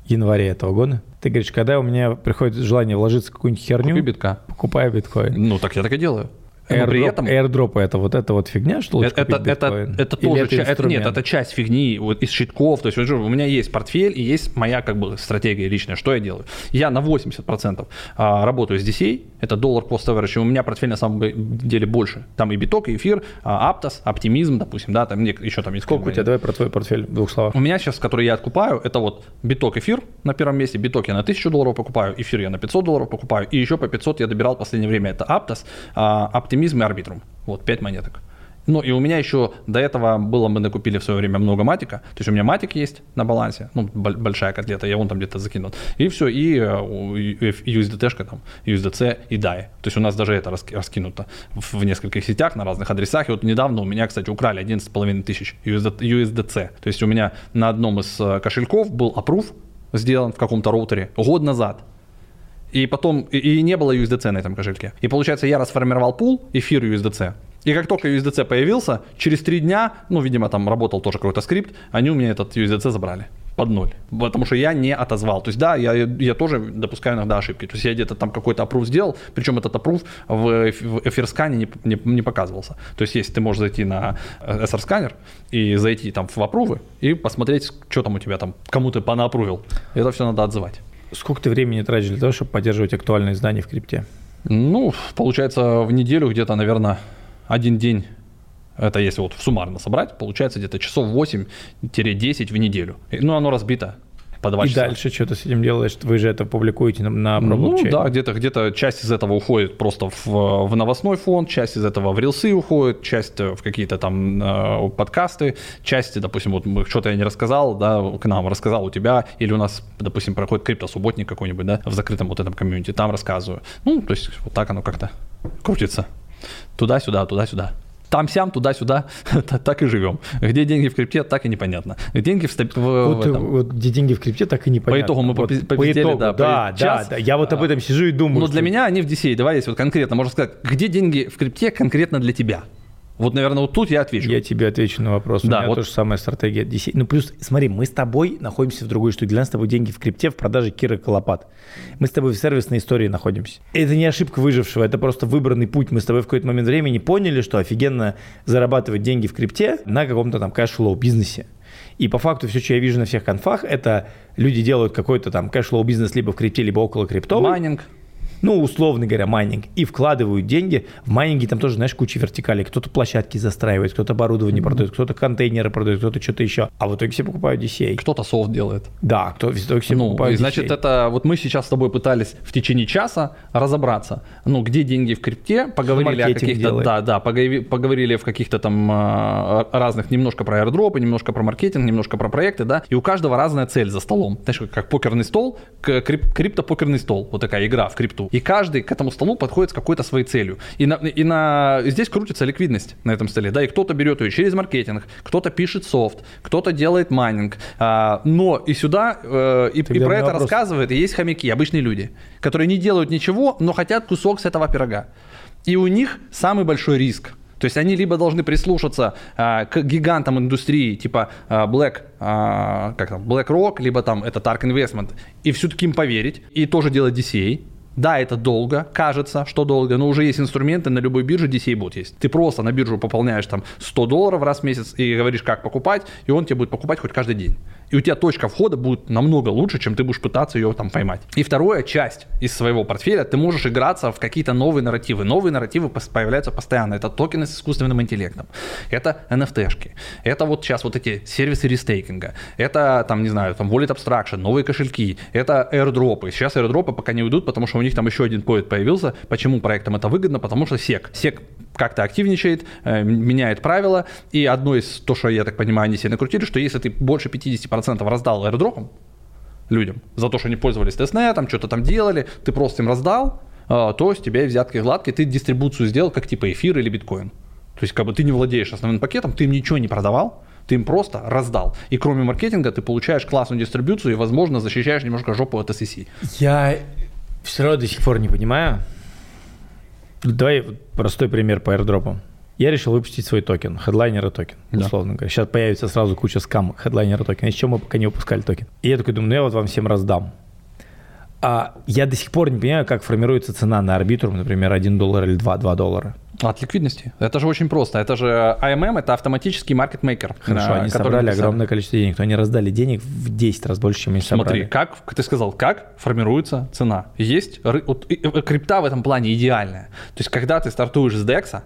январе этого года, ты говоришь, когда у меня приходит желание вложиться в какую-нибудь херню, Купи битка. покупаю биткоин. Ну, так я так и делаю. Airdrop, при этом... airdrop это вот это вот фигня, что лучше это, это, это, это тоже это, часть, это нет, это часть фигни вот из щитков. То есть у меня есть портфель и есть моя как бы стратегия личная. Что я делаю? Я на 80% а, работаю с DCA, это доллар cost average, у меня портфель на самом деле больше. Там и биток, и эфир, а, Аптос, оптимизм, допустим, да, там еще там есть. Сколько у тебя? Давай про твой портфель в двух словах. У меня сейчас, который я откупаю, это вот биток, эфир на первом месте, биток я на 1000 долларов покупаю, эфир я на 500 долларов покупаю, и еще по 500 я добирал в последнее время. Это Аптос, а, оптимизм и арбитрум. Вот, 5 монеток. Ну, и у меня еще до этого было, мы накупили в свое время много матика. То есть у меня матик есть на балансе, ну, большая котлета, я вон там где-то закинул. И все, и USDT-шка там, USDC и DAI. То есть у нас даже это раскинуто в нескольких сетях на разных адресах. И вот недавно у меня, кстати, украли 11,5 тысяч USDC. То есть у меня на одном из э, кошельков был approve сделан в каком-то роутере год назад. И потом, и, и не было USDC на этом кошельке. И получается, я расформировал пул, эфир USDC. И как только USDC появился, через три дня, ну, видимо, там работал тоже какой-то скрипт, они у меня этот USDC забрали. под ноль. Потому что я не отозвал. То есть, да, я, я тоже допускаю иногда ошибки. То есть, я где-то там какой-то опрув сделал, причем этот опрув в, в эфирскане не, не, не показывался. То есть, если ты можешь зайти на SR-сканер и зайти там в опрувы и посмотреть, что там у тебя там, кому ты понаопрувил. Это все надо отзывать. Сколько ты времени тратишь для того, чтобы поддерживать актуальные знания в крипте? Ну, получается, в неделю где-то, наверное, один день это если вот суммарно собрать, получается где-то часов 8-10 в неделю. Ну, оно разбито по 2 и часа. дальше что ты с этим делаешь? Вы же это публикуете на, на Ну да, где-то где часть из этого уходит просто в, в новостной фонд, часть из этого в рилсы уходит, часть в какие-то там э, подкасты, часть, допустим, вот что-то я не рассказал, да, к нам рассказал у тебя, или у нас, допустим, проходит криптосубботник какой-нибудь, да, в закрытом вот этом комьюнити, там рассказываю. Ну, то есть вот так оно как-то крутится. Туда-сюда, туда-сюда там-сям, туда-сюда, [laughs] так и живем. Где деньги в крипте, так и непонятно. Деньги в, в, вот, в этом. Вот, где деньги в крипте, так и непонятно. По итогу мы вот, по итогу, да, да, да, да. Я вот об этом сижу и думаю. Но что... для меня они в DCA. Давай здесь вот конкретно, можно сказать, где деньги в крипте конкретно для тебя? Вот, наверное, вот тут я отвечу. Я тебе отвечу на вопрос. Да, У меня вот. тоже самая стратегия. Ну, плюс, смотри, мы с тобой находимся в другой штуке. Для нас с тобой деньги в крипте в продаже Кира Колопат. Мы с тобой в сервисной истории находимся. Это не ошибка выжившего, это просто выбранный путь. Мы с тобой в какой-то момент времени поняли, что офигенно зарабатывать деньги в крипте на каком-то там кэшфлоу бизнесе. И по факту все, что я вижу на всех конфах, это люди делают какой-то там кэшфлоу бизнес либо в крипте, либо около криптового. Майнинг ну, условно говоря, майнинг, и вкладывают деньги. В майнинге там тоже, знаешь, куча вертикалей. Кто-то площадки застраивает, кто-то оборудование mm-hmm. продает, кто-то контейнеры продает, кто-то что-то еще. А в итоге все покупают DCA. Кто-то софт делает. Да, кто в итоге все ну, покупают и значит, DCA. это вот мы сейчас с тобой пытались в течение часа разобраться, ну, где деньги в крипте, поговорили о каких-то, да, да, поговорили, в каких-то там а, разных, немножко про airdrop'ы, немножко про маркетинг, немножко про проекты, да, и у каждого разная цель за столом. Знаешь, как покерный стол, крип, крипто-покерный стол, вот такая игра в крипту. И каждый к этому столу подходит с какой-то своей целью. И, на, и на, здесь крутится ликвидность на этом столе. Да, и кто-то берет ее через маркетинг, кто-то пишет софт, кто-то делает майнинг. А, но и сюда, э, и, и про это вопрос. рассказывает, и есть хомяки, обычные люди, которые не делают ничего, но хотят кусок с этого пирога. И у них самый большой риск. То есть они либо должны прислушаться а, к гигантам индустрии, типа а, Black, а, как там, BlackRock, либо там это Tark Investment, и все-таки им поверить, и тоже делать DCA, да, это долго, кажется, что долго, но уже есть инструменты на любой бирже, DCA бот есть. Ты просто на биржу пополняешь там 100 долларов раз в месяц и говоришь, как покупать, и он тебе будет покупать хоть каждый день и у тебя точка входа будет намного лучше, чем ты будешь пытаться ее там поймать. И вторая часть из своего портфеля, ты можешь играться в какие-то новые нарративы. Новые нарративы появляются постоянно. Это токены с искусственным интеллектом, это NFT-шки, это вот сейчас вот эти сервисы рестейкинга, это там, не знаю, там Wallet Abstraction, новые кошельки, это airdropы. Сейчас airdropы пока не уйдут, потому что у них там еще один поет появился. Почему проектам это выгодно? Потому что SEC. SEC как-то активничает, э, меняет правила. И одно из, то, что я так понимаю, они себе накрутили, что если ты больше 50% раздал аэродропам людям за то, что они пользовались тестнетом, что-то там делали, ты просто им раздал, э, то тебя и взятки гладкие, ты дистрибуцию сделал, как типа эфир или биткоин. То есть, как бы ты не владеешь основным пакетом, ты им ничего не продавал, ты им просто раздал. И кроме маркетинга ты получаешь классную дистрибуцию и, возможно, защищаешь немножко жопу от SEC. Я все равно до сих пор не понимаю, Давай простой пример по airdrop. Я решил выпустить свой токен, хедлайнера токен, да. условно говоря. Сейчас появится сразу куча скам хедлайнера токен. Чего мы пока не выпускали токен? И я такой думаю, ну я вот вам всем раздам. А я до сих пор не понимаю, как формируется цена на Arbitrum, например, 1 доллар или 2, 2 доллара. От ликвидности. Это же очень просто. Это же AMM, это автоматический маркетмейкер. Хорошо, они собрали написали. огромное количество денег, но они раздали денег в 10 раз больше, чем они Смотри, собрали. Смотри, как ты сказал, как формируется цена. Есть, вот, крипта в этом плане идеальная. То есть, когда ты стартуешь с DEX,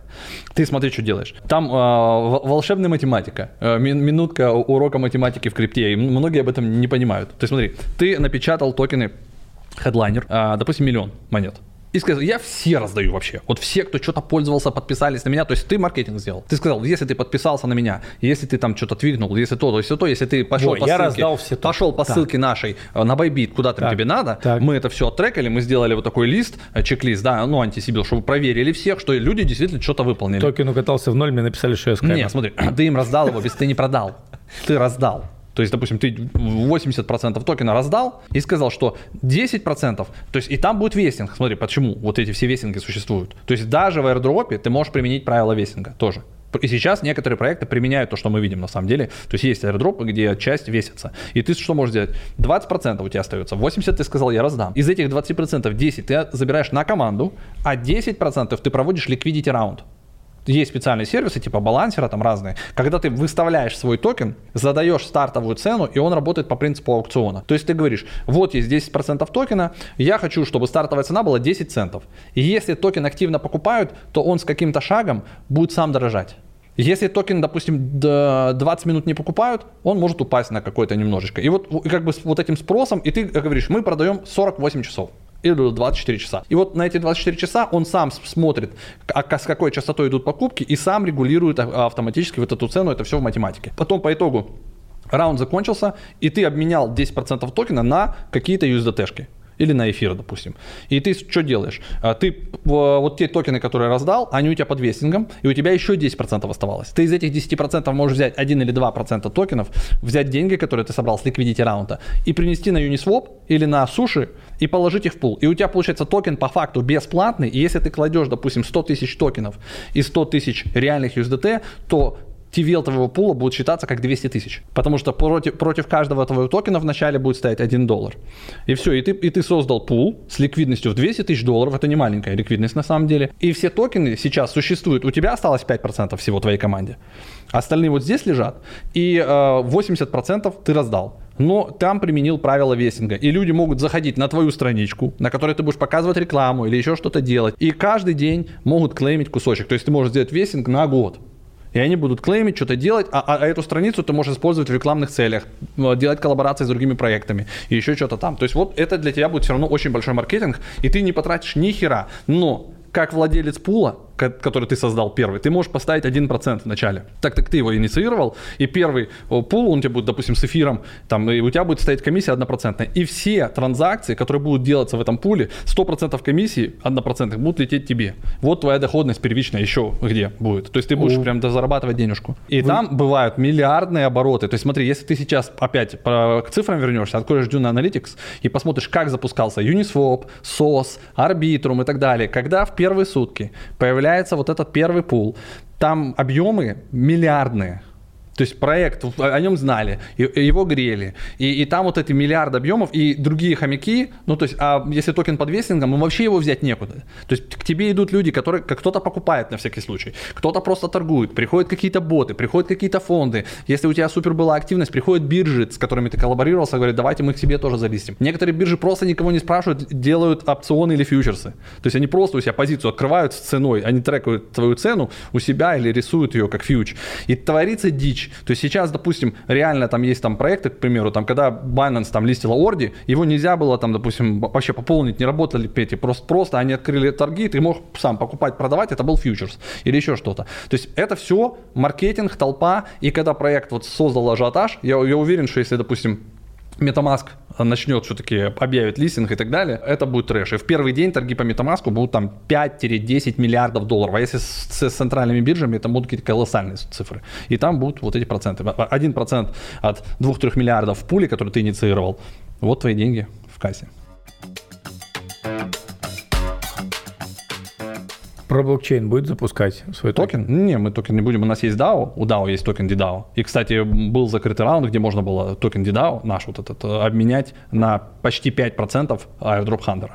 ты смотри, что делаешь. Там э, волшебная математика, э, минутка урока математики в крипте, и многие об этом не понимают. То есть, смотри, ты напечатал токены Headliner, э, допустим, миллион монет и сказал, я все раздаю вообще. Вот все, кто что-то пользовался, подписались на меня. То есть ты маркетинг сделал. Ты сказал, если ты подписался на меня, если ты там что-то твитнул, если то, то, если то, если ты пошел Ой, по я ссылке, раздал все пошел по так. ссылке нашей э, на Bybit, куда там так. тебе надо, так. мы это все оттрекали, мы сделали вот такой лист, э, чек-лист, да, ну, анти sybil, чтобы проверили всех, что люди действительно что-то выполнили. Токен укатался в ноль, мне написали, что я скайпер. Не, смотри, [clears throat] ты им раздал его, без ты не продал. Ты раздал. То есть, допустим, ты 80% токена раздал и сказал, что 10%, то есть и там будет вестинг. Смотри, почему вот эти все вестинги существуют. То есть даже в airdrop ты можешь применить правила вестинга тоже. И сейчас некоторые проекты применяют то, что мы видим на самом деле. То есть есть аирдропы, где часть весится. И ты что можешь сделать? 20% у тебя остается, 80% ты сказал, я раздам. Из этих 20% 10 ты забираешь на команду, а 10% ты проводишь liquidity раунд есть специальные сервисы типа Balancer а там разные, когда ты выставляешь свой токен, задаешь стартовую цену, и он работает по принципу аукциона. То есть ты говоришь, вот есть 10% токена, я хочу, чтобы стартовая цена была 10 центов. И если токен активно покупают, то он с каким-то шагом будет сам дорожать. Если токен, допустим, 20 минут не покупают, он может упасть на какой-то немножечко. И вот как бы с вот этим спросом, и ты говоришь, мы продаем 48 часов или 24 часа. И вот на эти 24 часа он сам смотрит, а с какой частотой идут покупки, и сам регулирует а, автоматически вот эту цену, это все в математике. Потом по итогу раунд закончился, и ты обменял 10% токена на какие-то USDT-шки или на эфир, допустим. И ты что делаешь? А, ты вот те токены, которые раздал, они у тебя под вестингом, и у тебя еще 10% оставалось. Ты из этих 10% можешь взять 1 или 2% токенов, взять деньги, которые ты собрал с ликвидити раунда, и принести на Uniswap или на суши, и положить их в пул. И у тебя получается токен по факту бесплатный, и если ты кладешь, допустим, 100 тысяч токенов и 100 тысяч реальных USDT, то TVL твоего пула будет считаться как 200 тысяч. Потому что против, против каждого твоего токена вначале будет стоять 1 доллар. И все, и ты, и ты создал пул с ликвидностью в 200 тысяч долларов. Это не маленькая ликвидность на самом деле. И все токены сейчас существуют. У тебя осталось 5% всего твоей команде. Остальные вот здесь лежат. И э, 80% ты раздал но там применил правила вестинга. И люди могут заходить на твою страничку, на которой ты будешь показывать рекламу или еще что-то делать. И каждый день могут клеймить кусочек. То есть ты можешь сделать вестинг на год. И они будут клеймить, что-то делать, а, а, а эту страницу ты можешь использовать в рекламных целях, делать коллаборации с другими проектами и еще что-то там. То есть вот это для тебя будет все равно очень большой маркетинг, и ты не потратишь ни хера. Но как владелец пула, который ты создал первый, ты можешь поставить 1% в начале. Так как ты его инициировал, и первый пул, он тебе будет, допустим, с эфиром, там, и у тебя будет стоять комиссия 1%. И все транзакции, которые будут делаться в этом пуле, 100% комиссии 1% будут лететь тебе. Вот твоя доходность первичная еще где будет. То есть ты будешь О. прям зарабатывать денежку. И Вы... там бывают миллиардные обороты. То есть смотри, если ты сейчас опять к цифрам вернешься, откроешь Dune Analytics и посмотришь, как запускался Uniswap, SOS, Arbitrum и так далее, когда в первые сутки появляется вот этот первый пул. Там объемы миллиардные. То есть проект, о нем знали, его грели. И, и там вот эти миллиарды объемов и другие хомяки, ну то есть, а если токен под вестингом, вообще его взять некуда. То есть к тебе идут люди, которые, как кто-то покупает на всякий случай, кто-то просто торгует, приходят какие-то боты, приходят какие-то фонды. Если у тебя супер была активность, приходят биржи, с которыми ты коллаборировался, говорят, давайте мы к себе тоже залистим. Некоторые биржи просто никого не спрашивают, делают опционы или фьючерсы. То есть они просто у себя позицию открывают с ценой, они трекают твою цену у себя или рисуют ее как фьюч. И творится дичь. То есть сейчас, допустим, реально там есть там проекты, к примеру, там, когда Binance там листила орди, его нельзя было там, допустим, вообще пополнить, не работали эти, просто, просто они открыли торги, ты мог сам покупать, продавать, это был фьючерс или еще что-то. То есть это все маркетинг, толпа, и когда проект вот создал ажиотаж, я, я уверен, что если, допустим, MetaMask начнет все-таки объявить листинг и так далее, это будет трэш. И в первый день торги по MetaMask будут там 5-10 миллиардов долларов. А если с, с центральными биржами, это будут какие-то колоссальные цифры. И там будут вот эти проценты. 1% от 2-3 миллиардов в пуле, который ты инициировал, вот твои деньги в кассе. Про блокчейн будет запускать свой токен? токен? Не, мы токен не будем. У нас есть DAO, у DAO есть токен DDAO. И, кстати, был закрытый раунд, где можно было токен DDAO, наш вот этот, э, обменять на почти 5% airdrop Hunter.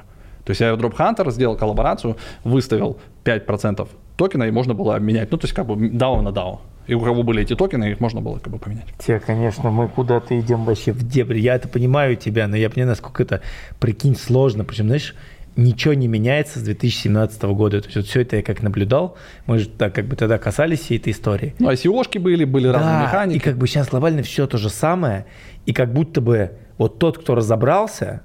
То есть airdrop Hunter сделал коллаборацию, выставил 5% токена, и можно было обменять. Ну, то есть как бы DAO на DAO. И у кого были эти токены, их можно было как бы поменять. Те, конечно, мы куда-то идем вообще в дебри. Я это понимаю тебя, но я понимаю, насколько это, прикинь, сложно. Причем, знаешь, ничего не меняется с 2017 года. То есть вот все это я как наблюдал, мы же так как бы тогда касались всей этой истории. Ну, ICO-шки были, были да, разные механики. и как бы сейчас глобально все то же самое, и как будто бы вот тот, кто разобрался,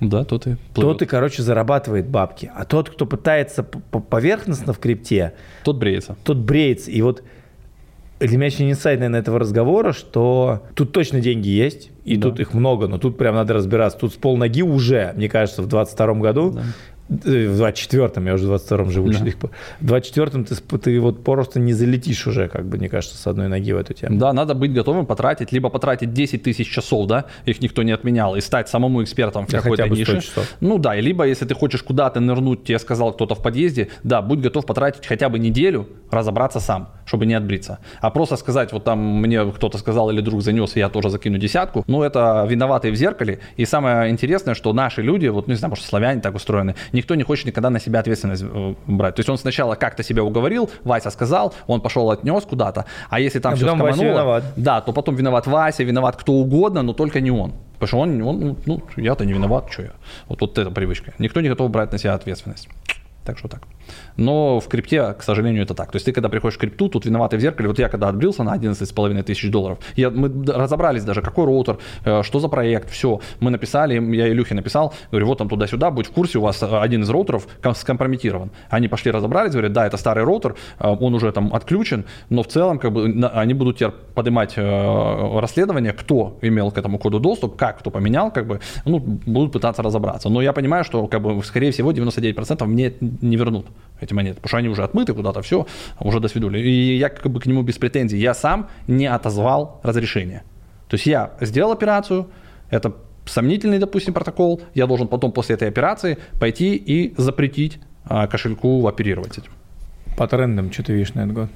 да, тот и плывет. Тот и, короче, зарабатывает бабки. А тот, кто пытается поверхностно в крипте... Тот бреется. Тот бреется. И вот для меня очень инсайд, наверное, этого разговора, что тут точно деньги есть, и да. тут их много, но тут прям надо разбираться. Тут с полноги уже, мне кажется, в 22 году да. В 24-м, я уже в 22-м живу. Да. В 24-м ты, ты вот просто не залетишь уже, как бы, мне кажется, с одной ноги в эту тему. Да, надо быть готовым потратить, либо потратить 10 тысяч часов, да, их никто не отменял, и стать самому экспертом в да, какой-то нише. Часов. Ну да, и либо если ты хочешь куда-то нырнуть, тебе сказал кто-то в подъезде, да, будь готов потратить хотя бы неделю, разобраться сам, чтобы не отбриться. А просто сказать, вот там мне кто-то сказал или друг занес, я тоже закину десятку, ну это виноватые в зеркале. И самое интересное, что наши люди, вот, ну, не знаю, может, славяне так устроены, никто не хочет никогда на себя ответственность э, брать. То есть он сначала как-то себя уговорил, Вася сказал, он пошел отнес куда-то, а если там а все скомануло, да, то потом виноват Вася, виноват кто угодно, но только не он. Потому что он, он ну, я-то не виноват, что я. Вот, вот эта привычка. Никто не готов брать на себя ответственность. Так что так. Но в крипте, к сожалению, это так. То есть ты, когда приходишь в крипту, тут виноватый в зеркале. Вот я когда отбрился на 11,5 тысяч долларов, я, мы разобрались даже, какой роутер, э, что за проект, все. Мы написали, я Илюхе написал, говорю, вот там туда-сюда, будь в курсе, у вас один из роутеров скомпрометирован. Они пошли разобрались, говорят, да, это старый роутер, э, он уже там отключен, но в целом как бы они будут теперь поднимать э, расследование, кто имел к этому коду доступ, как кто поменял, как бы, ну, будут пытаться разобраться. Но я понимаю, что, как бы, скорее всего, 99% мне не вернут эти монеты, потому что они уже отмыты куда-то, все, уже до свидули. И я как бы к нему без претензий. Я сам не отозвал разрешение. То есть я сделал операцию, это сомнительный, допустим, протокол, я должен потом после этой операции пойти и запретить а, кошельку оперировать этим. По трендам, что ты видишь на этот год?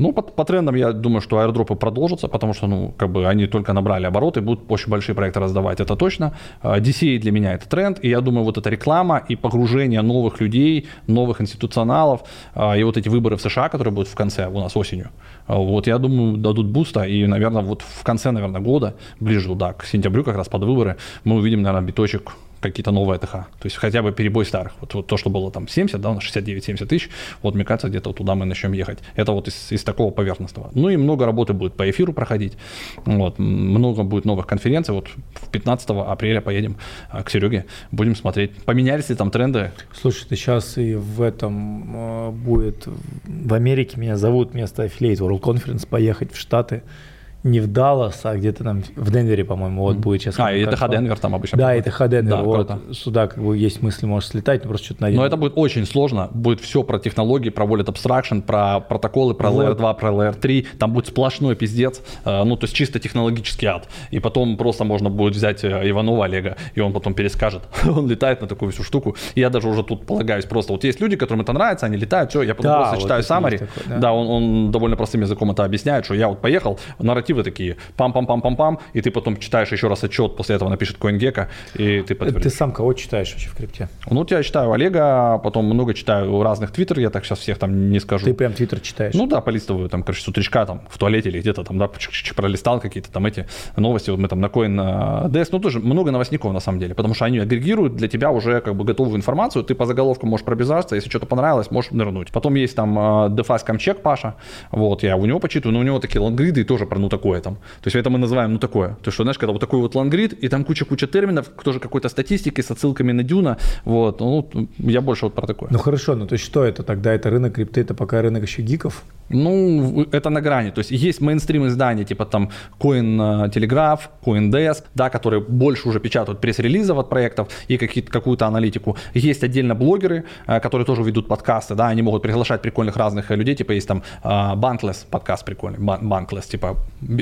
Ну, по, по трендам я думаю, что аэродропы продолжатся, потому что, ну, как бы они только набрали обороты, будут очень большие проекты раздавать, это точно. DCA для меня это тренд, и я думаю, вот эта реклама и погружение новых людей, новых институционалов, а, и вот эти выборы в США, которые будут в конце у нас осенью, а, вот я думаю, дадут буста, и, наверное, вот в конце, наверное, года, ближе, да, к сентябрю как раз под выборы, мы увидим, наверное, биточек какие-то новые АТХ. То есть хотя бы перебой старых. Вот, вот то, что было там 70, да, у нас 69-70 тысяч, вот мне кажется, где-то туда мы начнем ехать. Это вот из, из такого поверхностного. Ну и много работы будет по эфиру проходить. Вот, много будет новых конференций. Вот 15 апреля поедем а, к Сереге, будем смотреть, поменялись ли там тренды. Слушай, ты сейчас и в этом э, будет, в Америке меня зовут вместо Affiliate World Conference поехать в Штаты не в Даллас, а где-то там в Денвере, по-моему, вот будет сейчас. А, и это Денвер там обычно. Да, это Денвер. Да, вот. Круто. Сюда как бы есть мысли, можешь слетать, но просто что-то найдем. Но это будет очень сложно. Будет все про технологии, про Wallet Abstraction, про протоколы, про вот. Layer 2, про Layer 3. Там будет сплошной пиздец. Э, ну, то есть чисто технологический ад. И потом просто можно будет взять э, Иванова Олега, и он потом перескажет. [laughs] он летает на такую всю штуку. И я даже уже тут полагаюсь просто. Вот есть люди, которым это нравится, они летают, все, я потом да, просто вот читаю summary. да, да он, он довольно простым языком это объясняет, что я вот поехал, нарративы такие, пам пам-пам-пам-пам, и ты потом читаешь еще раз отчет, после этого напишет CoinGecko, и ты подтвердишь. Ты сам кого читаешь вообще в крипте? Ну, я читаю Олега, потом много читаю разных твиттер, я так сейчас всех там не скажу. Ты прям твиттер читаешь? Ну да, полистываю, там, короче, с утречка там в туалете или где-то там, да, пролистал какие-то там эти новости, вот мы там на CoinDesk, ну тоже много новостников на самом деле, потому что они агрегируют для тебя уже как бы готовую информацию, ты по заголовку можешь пробежаться, если что-то понравилось, можешь нырнуть. Потом есть там DeFi Comcheck Паша, вот, я у него почитываю, но у него такие лонгриды тоже про ну такое там. То есть это мы называем ну такое. То, что, знаешь, когда вот такой вот лангрид, и там куча-куча терминов, тоже какой-то статистики с отсылками на Дюна, вот, ну, я больше вот про такое. Ну, хорошо, ну, то есть что это тогда? Это рынок крипты, это пока рынок еще гиков? Ну, это на грани. То есть есть мейнстрим издания, типа там Coin Telegraph, CoinDesk, да, которые больше уже печатают пресс-релизов от проектов и какую-то аналитику. Есть отдельно блогеры, э, которые тоже ведут подкасты, да, они могут приглашать прикольных разных людей, типа есть там Bankless подкаст прикольный, Bankless, типа,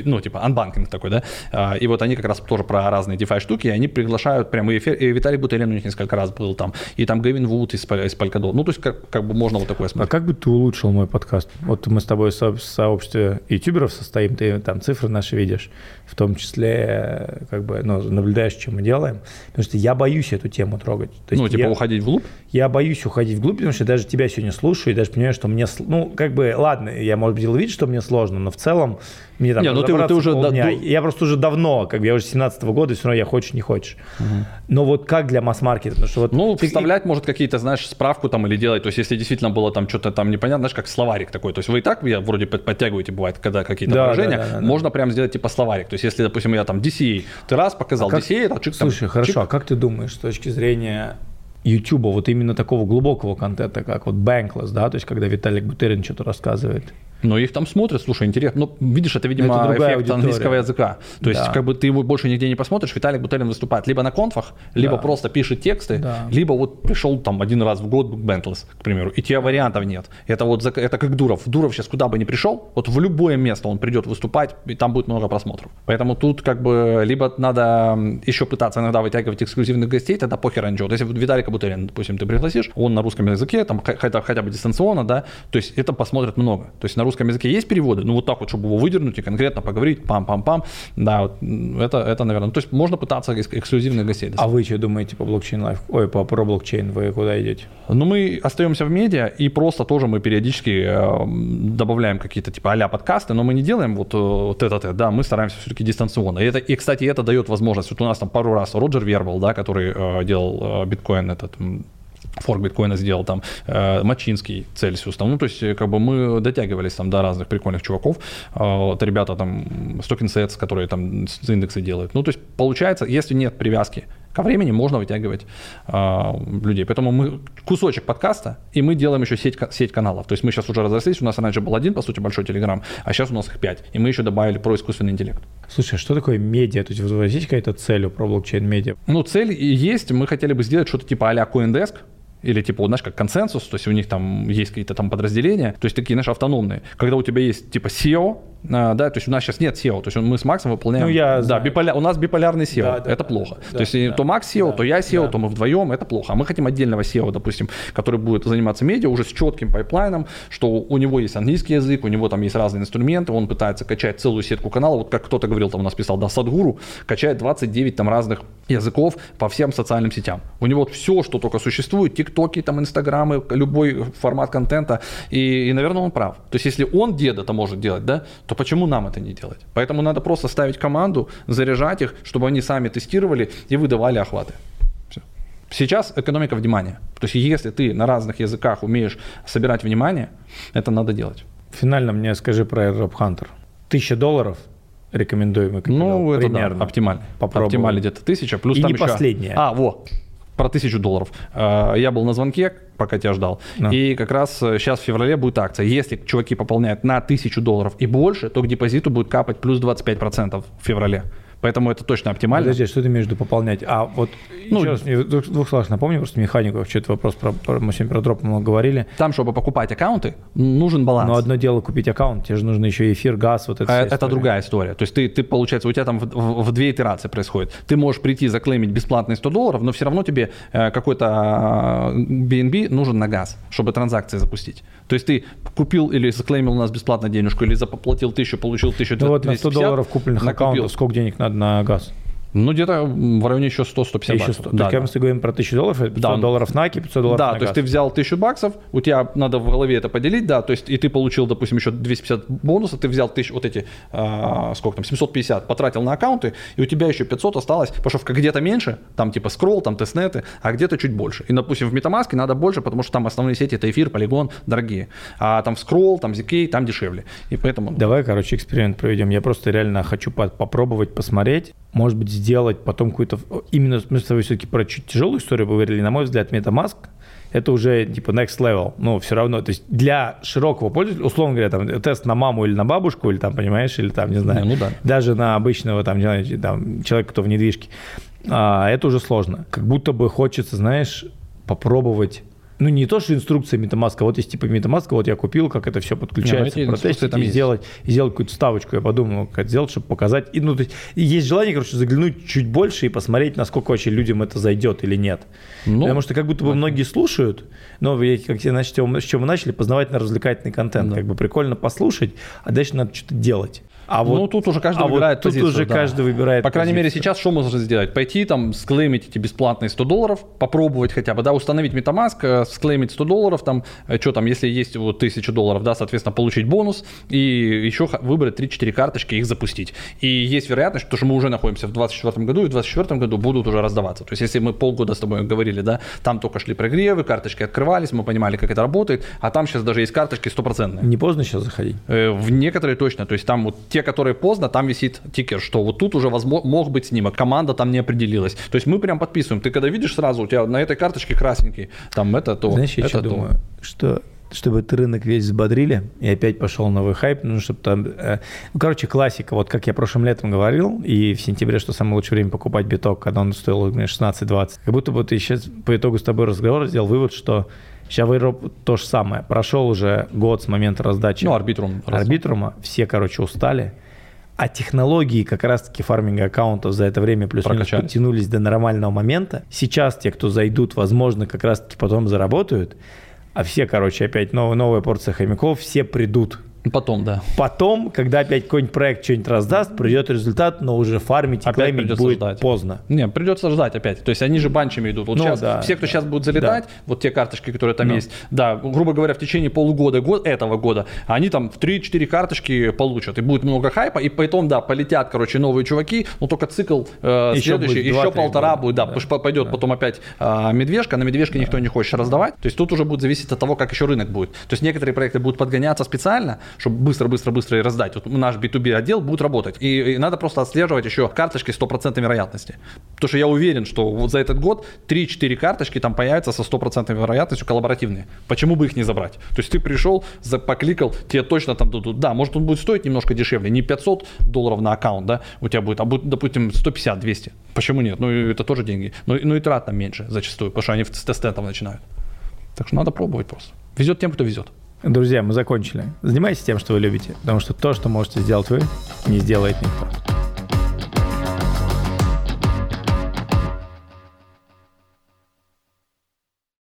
ну, типа unbanking такой, да, а, и вот они как раз тоже про разные DeFi штуки, и они приглашают прямо и, и Виталий Бутырин у них несколько раз был там, и там Гэвин Вуд из, из Polkadot. Ну, то есть как, как бы можно вот такое смотреть. А как бы ты улучшил мой подкаст? Вот мы с тобой в сообществе ютуберов состоим, ты там цифры наши видишь, в том числе как бы ну, наблюдаешь, что мы делаем, потому что я боюсь эту тему трогать. То есть ну, типа я, уходить вглубь? Я боюсь уходить вглубь, потому что даже тебя сегодня слушаю и даже понимаю, что мне, ну, как бы, ладно, я, может быть, делал вид, что мне сложно, но в целом мне там не, ну ты, ты уже да, Я просто уже давно, как бы я уже 17 -го года, и все равно я хочешь, не хочешь. Угу. Но вот как для масс-маркета? Что вот ну, ты... вставлять, может, какие-то, знаешь, справку там или делать. То есть, если действительно было там что-то там непонятно, знаешь, как словарик такой. То есть, вы и так, я вроде подтягиваете, бывает, когда какие-то да, выражения, да, да, да, можно да. прям сделать типа словарик. То есть, если, допустим, я там DCA, ты раз показал а как... DCA, это чик Слушай, там, хорошо, чик. а как ты думаешь, с точки зрения YouTube, вот именно такого глубокого контента, как вот Bankless, да, то есть, когда Виталик Бутерин что-то рассказывает, Но их там смотрят, слушай, интересно. Ну, видишь, это, видимо, это эффект аудитория. английского языка. То есть, Да. как бы ты его больше нигде не посмотришь, Виталик Бутелин выступает либо на конфах, либо Да. просто пишет тексты, Да. либо вот пришел там один раз в год Бентлес, к примеру, и тебе вариантов нет. Это вот это как Дуров. Дуров сейчас куда бы ни пришел, вот в любое место он придет выступать, и там будет много просмотров. Поэтому тут как бы либо надо еще пытаться иногда вытягивать эксклюзивных гостей, тогда похер ничего. Вот Если Виталика Бутелина, допустим, ты пригласишь, он на русском языке, там хо- хотя, хотя бы дистанционно, да, то есть это посмотрят много. То есть на русском языке есть переводы, ну вот так вот, чтобы его выдернуть и конкретно поговорить, пам-пам-пам, да, вот, это, это, наверное, ну, то есть можно пытаться экс- эксклюзивных гостей. А вы что думаете по блокчейн лайф? Ой, по про блокчейн вы куда идете? Ну, мы остаемся в медиа, и просто тоже мы периодически э, добавляем какие-то типа а подкасты, но мы не делаем вот, э, вот это, да, мы стараемся все-таки дистанционно. И, это, и, кстати, это дает возможность. Вот у нас там пару раз Роджер Вербал, да, который э, делал э, биткоин этот, форк биткоина сделал там, э, Мачинский, Цельсиус, там, ну, то есть, э, как бы мы дотягивались там до разных прикольных чуваков, э, вот ребята там, Stocking Sets, которые там с- индексы делают. Ну, то есть, получается, если нет привязки ко времени, можно вытягивать э, людей. Поэтому мы кусочек подкаста, и мы делаем еще сеть, сеть каналов. То есть, мы сейчас уже разрослись, у нас раньше был один, по сути, большой Телеграм, а сейчас у нас их пять. И мы еще добавили про искусственный интеллект. Слушай, а что такое медиа? То есть у вас есть какая-то цель про блокчейн медиа? Ну, цель есть. Мы хотели бы сделать что-то типа а-ля CoinDesk, или типа, знаешь, как ConsenSys, то есть у них там есть какие-то там подразделения, то есть такие, знаешь, автономные. Когда у тебя есть типа CEO, да, то есть у нас сейчас нет CEO, то есть мы с Максом выполняем... Ну, я да, знаю. биполя- у нас биполярный CEO, Да, да, это да, плохо. да, то есть да, то Макс CEO, да, то я CEO, да. то мы вдвоем, это плохо. А мы хотим отдельного CEO, допустим, который будет заниматься медиа уже с четким пайплайном, что у него есть английский язык, у него там есть разные инструменты, он пытается качать целую сетку каналов, вот как кто-то говорил, там у нас писал, да, Садгуру, качает 29 там разных языков по всем социальным сетям. У него все, что только существует, тиктоки, там, инстаграмы, любой формат контента, и, и, наверное, он прав. То есть, если он дед это может делать, да, то почему нам это не делать? Поэтому надо просто ставить команду, заряжать их, чтобы они сами тестировали и выдавали охваты. Всё. Сейчас экономика внимания. То есть, если ты на разных языках умеешь собирать внимание, это надо делать. Финально мне скажи про AirDrop Hunter. Тысяча долларов рекомендуемый капитал. Ну, это примерно. да, оптимально. Попробовал. Оптимально где-то тысяча, плюс И там не еще... последняя. А, во, про тысячу долларов. Э, Я был на звонке, пока тебя ждал, Да. и как раз сейчас в феврале будет акция. Если чуваки пополняют на тысячу долларов и больше, то к депозиту будет капать плюс 25% в феврале. Поэтому это точно оптимально. Подожди, что ты между пополнять? А вот Ну, еще раз, в двух, двух словах напомню просто механику, что это вопрос про, про- мы сегодня про дроп много говорили. Там, чтобы покупать аккаунты, нужен баланс. Но одно дело купить аккаунт, тебе же нужно еще эфир, газ, вот это. А Это история. другая история. То есть ты, ты, получается, у тебя там в, в- в две итерации происходит. Ты можешь прийти заклеймить бесплатные 100 долларов, но все равно тебе э, какой-то BNB нужен на газ, чтобы транзакции запустить. То есть ты купил или заклеймил у нас бесплатно денежку, или заплатил тысячу, получил тысячу Ну вот на 100 250, долларов купленных накупил. аккаунтов сколько денег надо на газ? Ну, где-то в районе еще 100-150 Еще баксов. 100. Да, То есть, когда да. мы говорим про 1000 долларов, это 500 Да. долларов на Аки, 500 долларов Да, то на есть газ. ты взял 1000 баксов, у тебя надо в голове это поделить, да, то есть и ты получил, допустим, еще 250 бонуса, ты взял тысяч, вот эти, а, сколько там, 750, потратил на аккаунты, и у тебя еще 500 осталось, потому что где-то меньше, там типа скролл, там тестнеты, а где-то чуть больше. И, допустим, в MetaMask надо больше, потому что там основные сети это эфир, полигон, дорогие. А там скролл, там ZK, там дешевле. И поэтому... Давай, короче, эксперимент проведем. Я просто реально хочу по- попробовать, посмотреть, может быть, сделать потом какую-то... Именно мы с тобой все-таки про чуть тяжелую историю поговорили. На мой взгляд, MetaMask это уже типа next level. Ну, все равно, то есть для широкого пользователя, условно говоря, там тест на маму или на бабушку, или там, понимаешь, или там, не знаю, Ну, ну да. даже на обычного там, не знаю, там, человека, кто в недвижке, а, это уже сложно. Как будто бы хочется, знаешь, попробовать ну, не то, что инструкция MetaMask, а вот есть типа MetaMask, вот я купил, как это все подключается, Не, ну, протестить и сделать, и сделать какую-то ставочку. Я подумал, как сделать, чтобы показать. И, ну, то есть, есть желание, короче, заглянуть чуть больше и посмотреть, насколько вообще людям это зайдет или нет. Ну, Потому что как будто бы многие слушают, но как я, значит, с чего мы начали, познавательно-развлекательный контент. Да. Как бы прикольно послушать, а дальше надо что-то делать. А ну, вот тут уже каждый а вот выбирает тут позицию. уже да. каждый выбирает По крайней мере, позицию. сейчас что можно сделать? Пойти там, склеймить эти бесплатные 100 долларов, попробовать хотя бы, да, установить MetaMask, э, склеймить 100 долларов, там, что там, если есть вот 1000 долларов, да, соответственно, получить бонус и еще выбрать 3-4 карточки, их запустить. И есть вероятность, что мы уже находимся в 2024 году, и в 2024 году будут уже раздаваться. То есть, если мы полгода с тобой говорили, да, там только шли прогревы, карточки открывались, мы понимали, как это работает, а там сейчас даже есть карточки стопроцентные. Не поздно сейчас заходить? Э, В некоторые точно. То есть там вот те, которые поздно, там висит тикер, что вот тут уже возможно, мог быть снимок, команда там не определилась. То есть мы прям подписываем. Ты когда видишь сразу, у тебя на этой карточке красненький, там это то, Знаешь, я это что то. думаю? Что чтобы ты рынок весь взбодрили и опять пошел новый хайп, ну, чтобы там... Э, ну, короче, классика. Вот как я прошлым летом говорил, и в сентябре, что самое лучшее время покупать биток, когда он стоил у меня 16-20. Как будто бы ты сейчас по итогу с тобой разговора сделал вывод, что Сейчас в Европе то же самое. Прошел уже год с момента раздачи ну, арбитрум, арбитрума. Все, короче, устали. А технологии как раз-таки фарминга аккаунтов за это время плюс-минус подтянулись до нормального момента. Сейчас те, кто зайдут, возможно, как раз-таки потом заработают. А все, короче, опять новая, новая порция хомяков, все придут Потом, да. Потом, когда опять какой-нибудь проект что-нибудь раздаст, придет результат, но уже фармить и опять клеймить будет ждать. поздно. Не, придется ждать опять. То есть они же банчами идут. Вот ну, сейчас, да, все, кто да. сейчас будут залетать, да. вот те карточки, которые там ну. есть, да, грубо говоря, в течение полугода год, этого года, они там в 3-4 карточки получат. И будет много хайпа, и потом, да, полетят, короче, новые чуваки, но только цикл э, еще следующий, еще полтора года. будет, да, да, потому что пойдет да. потом опять э, медвежка, на медвежке да. никто не хочет раздавать. То есть тут уже будет зависеть от того, как еще рынок будет. То есть некоторые проекты будут подгоняться специально, чтобы быстро-быстро быстро-быстро и раздать. Вот наш B2B отдел будет работать. И, и надо просто отслеживать еще карточки 100% вероятности. Потому что я уверен, что вот за этот год 3-4 карточки там появятся со 100% вероятностью коллаборативные. Почему бы их не забрать? То есть ты пришел, за, покликал, тебе точно там дадут. Да, может он будет стоить немножко дешевле. Не 500 долларов на аккаунт, да, у тебя будет, а будет, допустим, 150-200. Почему нет? Ну, это тоже деньги. Но, ну и трат там меньше зачастую, потому что они с тестентов начинают. Так что надо пробовать просто. Везет тем, кто везет. Друзья, мы закончили. Занимайтесь тем, что вы любите, потому что то, что можете сделать вы, не сделает никто.